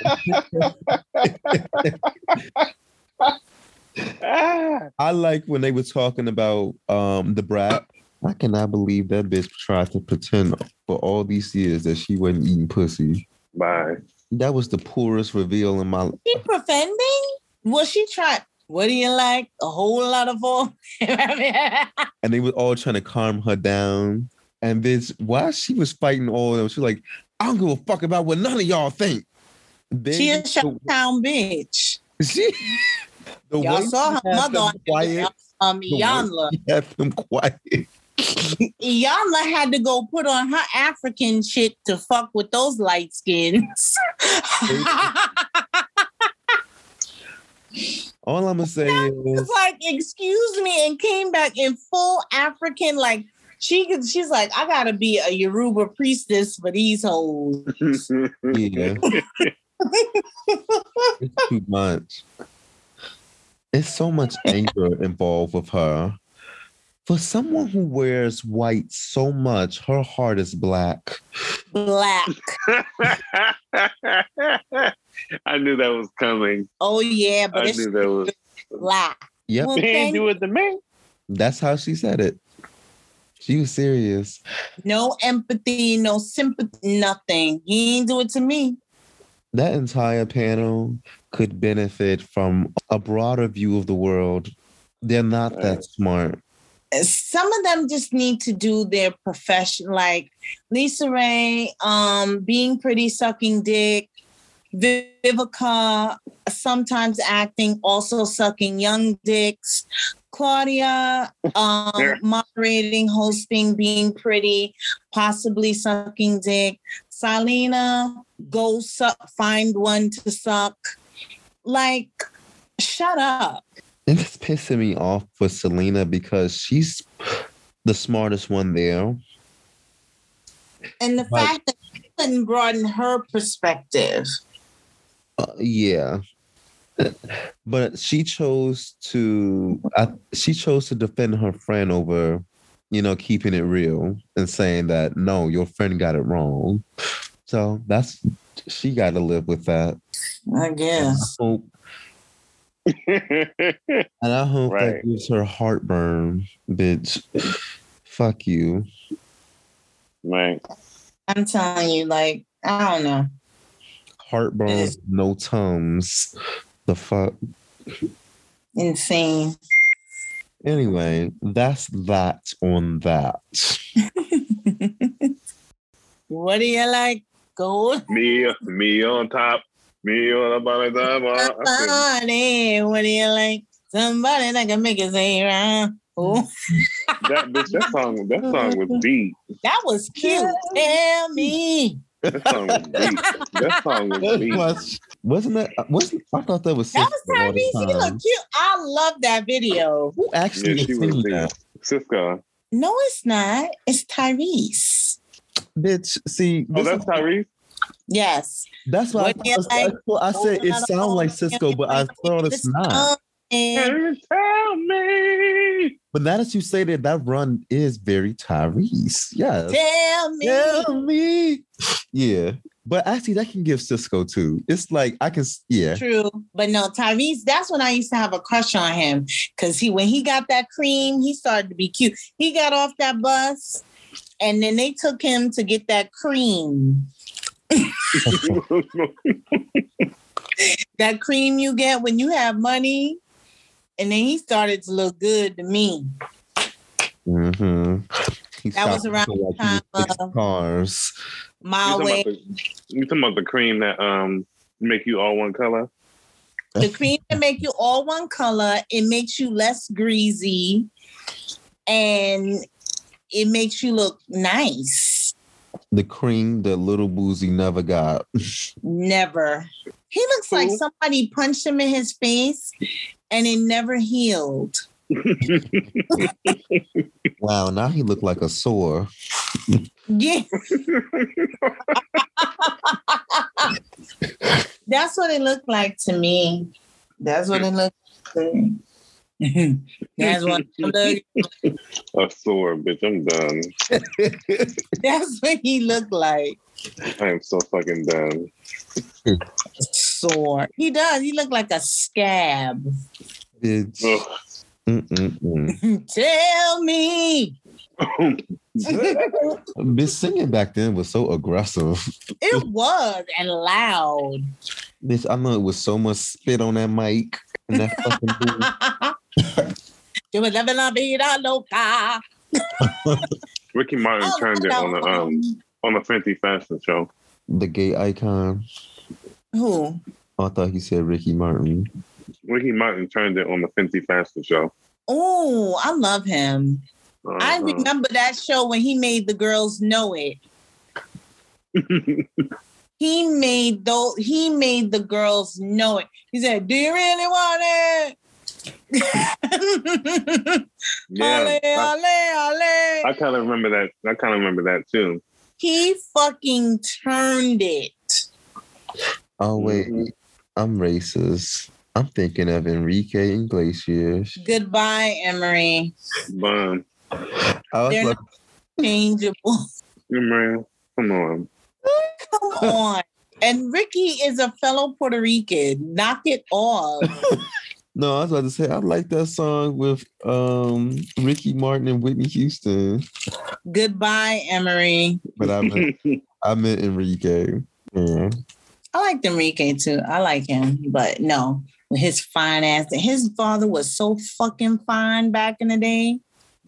Speaker 4: I like when they were talking about um, Da Brat I cannot believe that bitch tried to pretend for all these years that she wasn't eating pussy.
Speaker 5: Bye.
Speaker 4: That was the poorest reveal in my life.
Speaker 6: She pretending? Well, she tried. What do you like? A whole lot of all.
Speaker 4: and they were all trying to calm her down. And bitch, while she was fighting all of them, she was like, I don't give a fuck about what none of y'all think. Then
Speaker 6: she a
Speaker 4: the-
Speaker 6: Showtown bitch.
Speaker 4: She, the
Speaker 6: Y'all saw her
Speaker 4: had
Speaker 6: mother
Speaker 4: them
Speaker 6: on
Speaker 4: quiet.
Speaker 6: um
Speaker 4: the
Speaker 6: Iyanla.
Speaker 4: she had them quiet.
Speaker 6: Iyanla had to go put on her African shit to fuck with those light skins.
Speaker 4: All I'm gonna say is,
Speaker 6: like, excuse me, and came back in full African, like she could, she's like, I gotta be a Yoruba priestess for these hoes.
Speaker 4: yeah, it's too much. It's so much anger involved with her. For someone who wears white so much, her heart is black.
Speaker 6: Black.
Speaker 5: I knew that was coming.
Speaker 6: Oh yeah, but
Speaker 5: I
Speaker 6: it's
Speaker 5: knew that was.
Speaker 6: black.
Speaker 4: Yep,
Speaker 6: Well,
Speaker 5: He ain't
Speaker 6: thank-
Speaker 5: do it to me.
Speaker 4: that's how she said it. She was serious.
Speaker 6: no empathy, no sympathy, nothing. He ain't do it to me.
Speaker 4: That entire panel could benefit from a broader view of the world. They're not that smart.
Speaker 6: some of them just need to do their profession like LisaRaye um being pretty sucking dick vivica sometimes acting also sucking young dicks claudia um
Speaker 5: Yeah.
Speaker 6: moderating hosting being pretty possibly sucking dick Syleena go suck find one to suck like shut up
Speaker 4: And it's pissing me off for Syleena because she's the smartest one there.
Speaker 6: And the
Speaker 4: Right.
Speaker 6: fact that she couldn't broaden her perspective.
Speaker 4: Uh, yeah. But she chose to I, she chose to defend her friend over, you know, keeping it real and saying that no, your friend got it wrong. So that's she got to live with that.
Speaker 6: I
Speaker 4: And I
Speaker 6: guess.
Speaker 4: hope, and I hope that gives her heartburn, bitch. Fuck you.
Speaker 5: right.
Speaker 6: I'm telling you, like, I don't know.
Speaker 4: Heartburn,
Speaker 6: Yes. Mm.
Speaker 4: no tums. The fuck.
Speaker 6: Insane.
Speaker 4: Anyway, that's that on that.
Speaker 6: what do you like? Gold?
Speaker 5: Me, me on top. Me on the bottom. top. I
Speaker 6: Somebody. What do you like? Somebody that can make it say round. Oh,
Speaker 5: that bitch, that song, that song was deep.
Speaker 6: that was cute. Tell me.
Speaker 5: That song was deep. That song was
Speaker 4: That
Speaker 5: deep.
Speaker 4: was, wasn't that? Uh, wasn't I thought that was
Speaker 6: That was Tyrese. He
Speaker 4: time.
Speaker 6: looked cute. I love that video.
Speaker 4: Who actually
Speaker 5: Yeah, she
Speaker 4: singing that?
Speaker 5: Sisqó.
Speaker 6: No, it's not. It's Tyrese.
Speaker 4: Bitch, see,
Speaker 5: Oh, that's
Speaker 4: is-
Speaker 5: Tyrese.
Speaker 6: Yes.
Speaker 4: that's why I,
Speaker 6: What do you like?
Speaker 4: that's what I said it sounds like Sisqó, but I thought it's not.
Speaker 6: And
Speaker 5: Tell me.
Speaker 4: But now that you say that, that run is very Tyrese. Yes.
Speaker 6: tell me.
Speaker 4: Tell me. Yeah. But actually, that can give Sisqó too. It's like I can, s- yeah.
Speaker 6: True, but no, Tyrese. That's when I used to have a crush on him because he, when he got that cream, he started to be cute. He got off that bus, and then they took him to get that cream. That cream you get when you have money, and then he started to look good to me.
Speaker 4: Mm-hmm. He
Speaker 6: That was around the
Speaker 4: like
Speaker 6: time of-
Speaker 4: cars.
Speaker 6: My
Speaker 5: You talking,
Speaker 6: way,
Speaker 5: the, you talking about the cream that um make you all one color?
Speaker 6: the cream that make you all one color. It makes you less greasy, and it makes you look nice.
Speaker 4: The cream that Lil Boosie never got.
Speaker 6: Never. He looks like somebody punched him in his face and it never healed.
Speaker 4: Wow, now he looked like a sore.
Speaker 6: Yeah. That's what it looked like to me. That's what it looked like. That's what it looked,
Speaker 5: A sore bitch. I'm done.
Speaker 6: that's what he looked like.
Speaker 5: I am so fucking done.
Speaker 6: Sore. He does. He looked like a scab. Tell me.
Speaker 4: Bitch singing back then was so aggressive.
Speaker 6: It was and loud.
Speaker 4: Bitch, I know it was so much spit on that mic and that fucking booth.
Speaker 6: Yo me leve la vida loca.
Speaker 5: Ricky Martin
Speaker 6: Oh,
Speaker 5: turned it on the um on the Fenty Fashion Show.
Speaker 4: the gay icon.
Speaker 6: Who?
Speaker 4: I thought he said Ricky Martin.
Speaker 5: Ricky Martin turned it on the Fenty Faster Show.
Speaker 6: Oh, I love him. I
Speaker 5: Uh-huh.
Speaker 6: remember that show when he made the girls know it. He made those. He made the girls know it. He said, "Do you really want it?"
Speaker 5: yeah,
Speaker 6: ale,
Speaker 5: I,
Speaker 6: ale, ale.
Speaker 5: I kind of remember that. I kind of remember that too.
Speaker 6: He fucking turned it.
Speaker 4: Oh wait,
Speaker 5: Mhm.
Speaker 4: I'm racist. I'm thinking of Enrique Iglesias.
Speaker 6: Goodbye, Emery.
Speaker 5: Bun,
Speaker 4: I was
Speaker 6: They're
Speaker 4: like,
Speaker 6: Changeable.
Speaker 5: man, come on.
Speaker 6: Come on. And Ricky is a fellow Puerto Rican. Knock it off.
Speaker 4: no, I was about to say I like that song with um Ricky Martin and Whitney Houston,
Speaker 6: Goodbye, Emery.
Speaker 4: but I meant I meant Enrique. Yeah.
Speaker 6: I like Enrique too. I like him, but no, with his fine ass. His father was so fucking fine back in the day.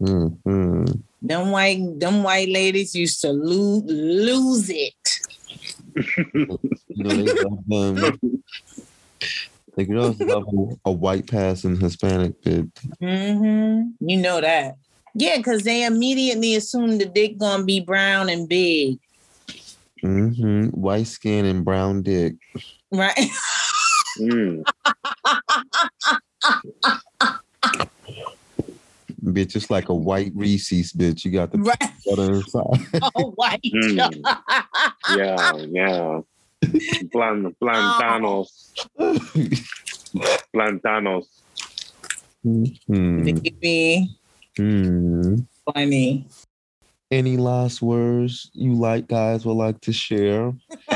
Speaker 4: Mhm.
Speaker 6: Them white, them white ladies used to lose lose it.
Speaker 4: You know, they love them. The girls love a, white passing Hispanic bitch.
Speaker 6: hmm You know that. Yeah, because they immediately assume the dick gonna be brown and big,
Speaker 4: hmm White skin and brown dick.
Speaker 6: right?
Speaker 5: Mm.
Speaker 4: Bitch, it's like a white Reese's bitch. You got the
Speaker 6: right.
Speaker 4: butter inside.
Speaker 6: Oh, white.
Speaker 5: Mm. Yeah, yeah. Plan, plantanos, plantanos.
Speaker 4: Hmm.
Speaker 6: Baby,
Speaker 4: Hmm.
Speaker 6: funny.
Speaker 4: Any last words you like guys would like to share?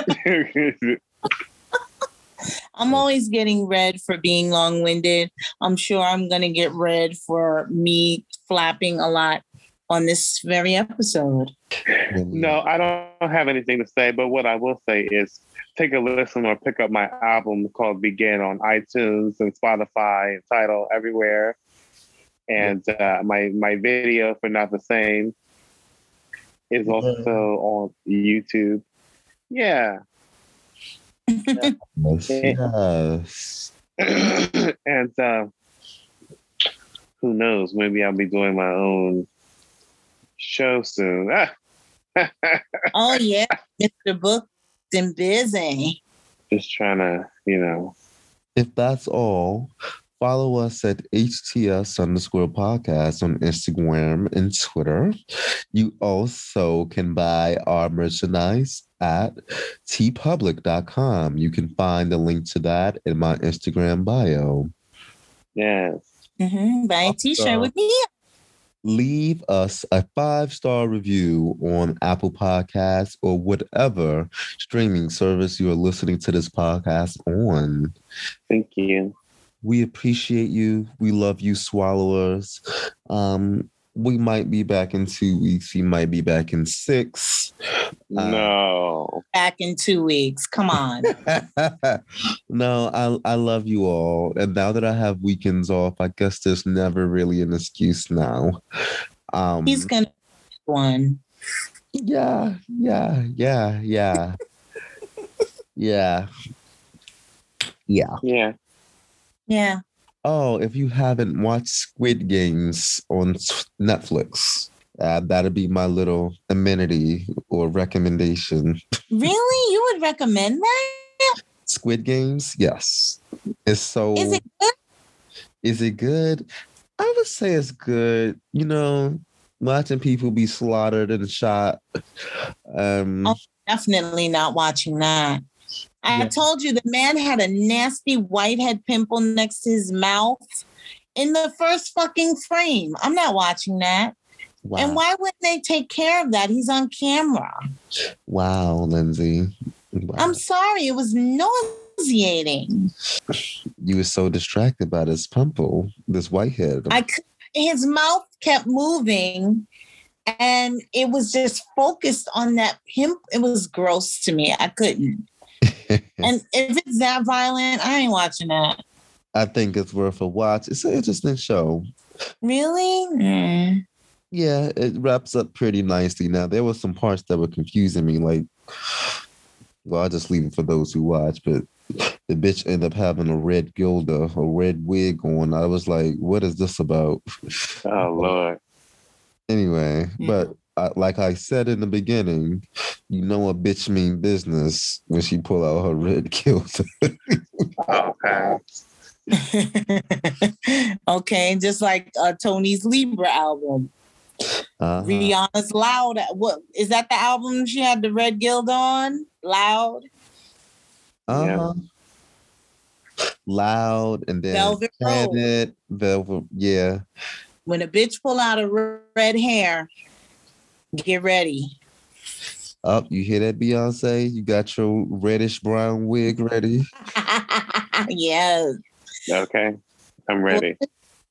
Speaker 6: I'm always getting read for being long winded. I'm sure I'm going to get read for me flapping a lot on this very episode.
Speaker 5: no, I don't have anything to say, but what I will say is take a listen or pick up my album called Begin on iTunes and Spotify and Tidal everywhere. And uh, my my video for Not the Same is also on YouTube. Yeah.
Speaker 4: Yes. yes.
Speaker 5: and uh, who knows? Maybe I'll be doing my own show soon.
Speaker 6: Oh, yeah. Mr. Booked and busy.
Speaker 5: Just trying to, you know.
Speaker 4: If that's all, follow us at HTS underscore podcast on Instagram and Twitter. You also can buy our merchandise at teepublic.com. You can find the link to that in my Instagram bio.
Speaker 5: Yes.
Speaker 6: Mm-hmm. Buy a t shirt with me.
Speaker 4: leave us a five star review on Apple Podcasts or whatever streaming service you are listening to this podcast on.
Speaker 5: Thank you.
Speaker 4: We appreciate you. We love you, swallowers. Um, we might be back in two weeks. You might be back in six. Uh,
Speaker 5: no.
Speaker 6: Back in two weeks. Come on.
Speaker 4: no, I I love you all. And now that I have weekends off, I guess there's never really an excuse now. Um
Speaker 6: He's going to one.
Speaker 4: yeah, yeah, yeah, yeah. yeah. Yeah.
Speaker 5: Yeah.
Speaker 6: Yeah.
Speaker 4: Oh, if you haven't watched Squid Games on Netflix, uh, that'd be my little amenity or recommendation.
Speaker 6: Really? You would recommend that?
Speaker 4: Squid Games, yes. It's so.
Speaker 6: Is it good?
Speaker 4: Is it good? I would say it's good. You know, watching people be slaughtered and shot. Um,
Speaker 6: Oh. Definitely not watching that. I
Speaker 4: Yeah.
Speaker 6: told you the man had a nasty whitehead pimple next to his mouth in the first fucking frame. I'm not watching that.
Speaker 4: wow,
Speaker 6: And why wouldn't they take care of that? He's on camera.
Speaker 4: wow, Lindsay. Wow.
Speaker 6: I'm sorry, it was nauseating.
Speaker 4: you were so distracted by this pimple, this whitehead.
Speaker 6: I his mouth kept moving and it was just focused on that pimp. It was gross to me. I couldn't. and if it's that violent, I ain't watching that.
Speaker 4: I think it's worth a watch. It's an interesting show.
Speaker 6: Really? Mm.
Speaker 4: Yeah, it wraps up pretty nicely. Now there were some parts that were confusing me, like well, I'll just leave it for those who watch, but the bitch ended up having a red gilda, a red wig on. I was like, what is this about?
Speaker 5: Oh Lord.
Speaker 4: Anyway,
Speaker 6: Yeah.
Speaker 4: but I, like I said in the beginning, you know a bitch mean business when she pull out her red gilda.
Speaker 5: Okay.
Speaker 6: okay, just like uh, Toni's Libra album.
Speaker 4: Uh-huh.
Speaker 6: Rihanna's Loud. What is that? The album she had the red guild on? Loud.
Speaker 4: Uh-huh. Loud and then
Speaker 6: Velvet Rope.
Speaker 4: Velvet, yeah.
Speaker 6: When a bitch pull out a red hair, get ready.
Speaker 4: Up, you hear that, Beyonce? You got your reddish brown wig ready.
Speaker 6: yes.
Speaker 5: Okay. I'm ready.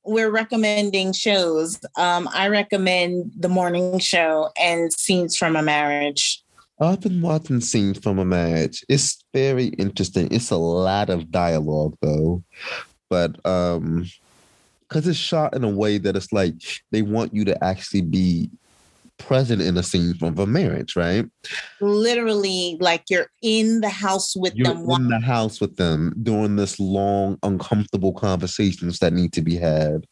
Speaker 6: We're recommending shows. Um, I recommend The Morning Show and Scenes from a Marriage.
Speaker 4: I've been watching scenes from a marriage. It's very interesting. It's a lot of dialogue though, but um, because it's shot in a way that it's like they want you to actually be present in a scene from a marriage, right?
Speaker 6: Literally, like you're in the house with
Speaker 4: You're
Speaker 6: them.
Speaker 4: in the house with them during this long, uncomfortable conversations that need to be had.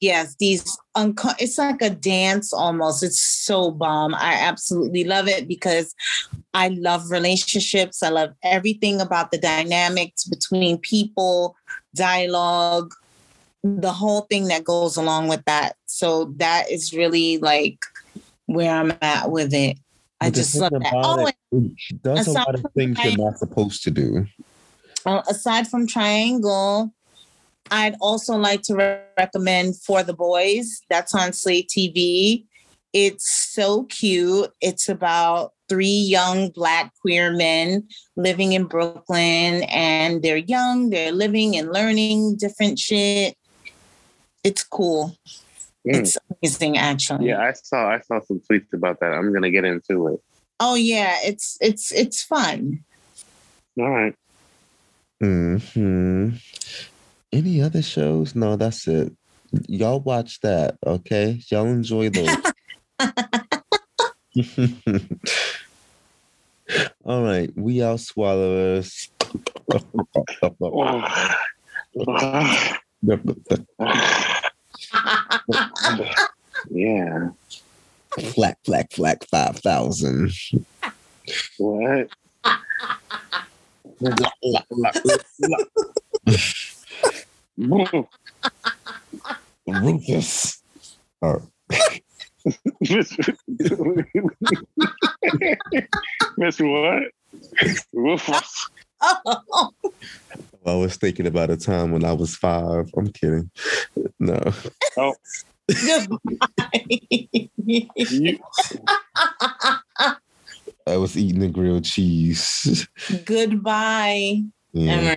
Speaker 6: yes these unco- it's like a dance almost it's so bomb i absolutely love it because i love relationships i love everything about the dynamics between people dialogue the whole thing that goes along with that so that is really like where i'm at with it i
Speaker 4: But the
Speaker 6: just love that oh
Speaker 4: it, it does a lot of things you're not supposed to do.
Speaker 6: uh, aside from Triangle, I'd also like to re- recommend For the Boys. That's on Slate TV. It's so cute. It's about three young Black queer men living in Brooklyn, and they're young, they're living and learning different shit. It's cool.
Speaker 5: Mm.
Speaker 6: It's amazing, actually.
Speaker 5: Yeah, I saw I saw some tweets about that. I'm gonna get into it.
Speaker 6: Oh yeah, it's it's it's fun.
Speaker 5: All right.
Speaker 4: Hmm. Any other shows? No, that's it. Y'all watch that, okay? Y'all enjoy those. All right, we out swallowers.
Speaker 5: Yeah.
Speaker 4: flack, flack, flack, five thousand.
Speaker 5: What?
Speaker 4: Rufus. Oh,
Speaker 5: Miss Miss what? Rufus.
Speaker 6: oh,
Speaker 4: I was thinking about a time when I was five. I'm kidding. No. Oh.
Speaker 6: goodbye.
Speaker 5: You,
Speaker 4: I was eating the grilled cheese.
Speaker 6: goodbye.
Speaker 4: Yeah.
Speaker 6: Emery.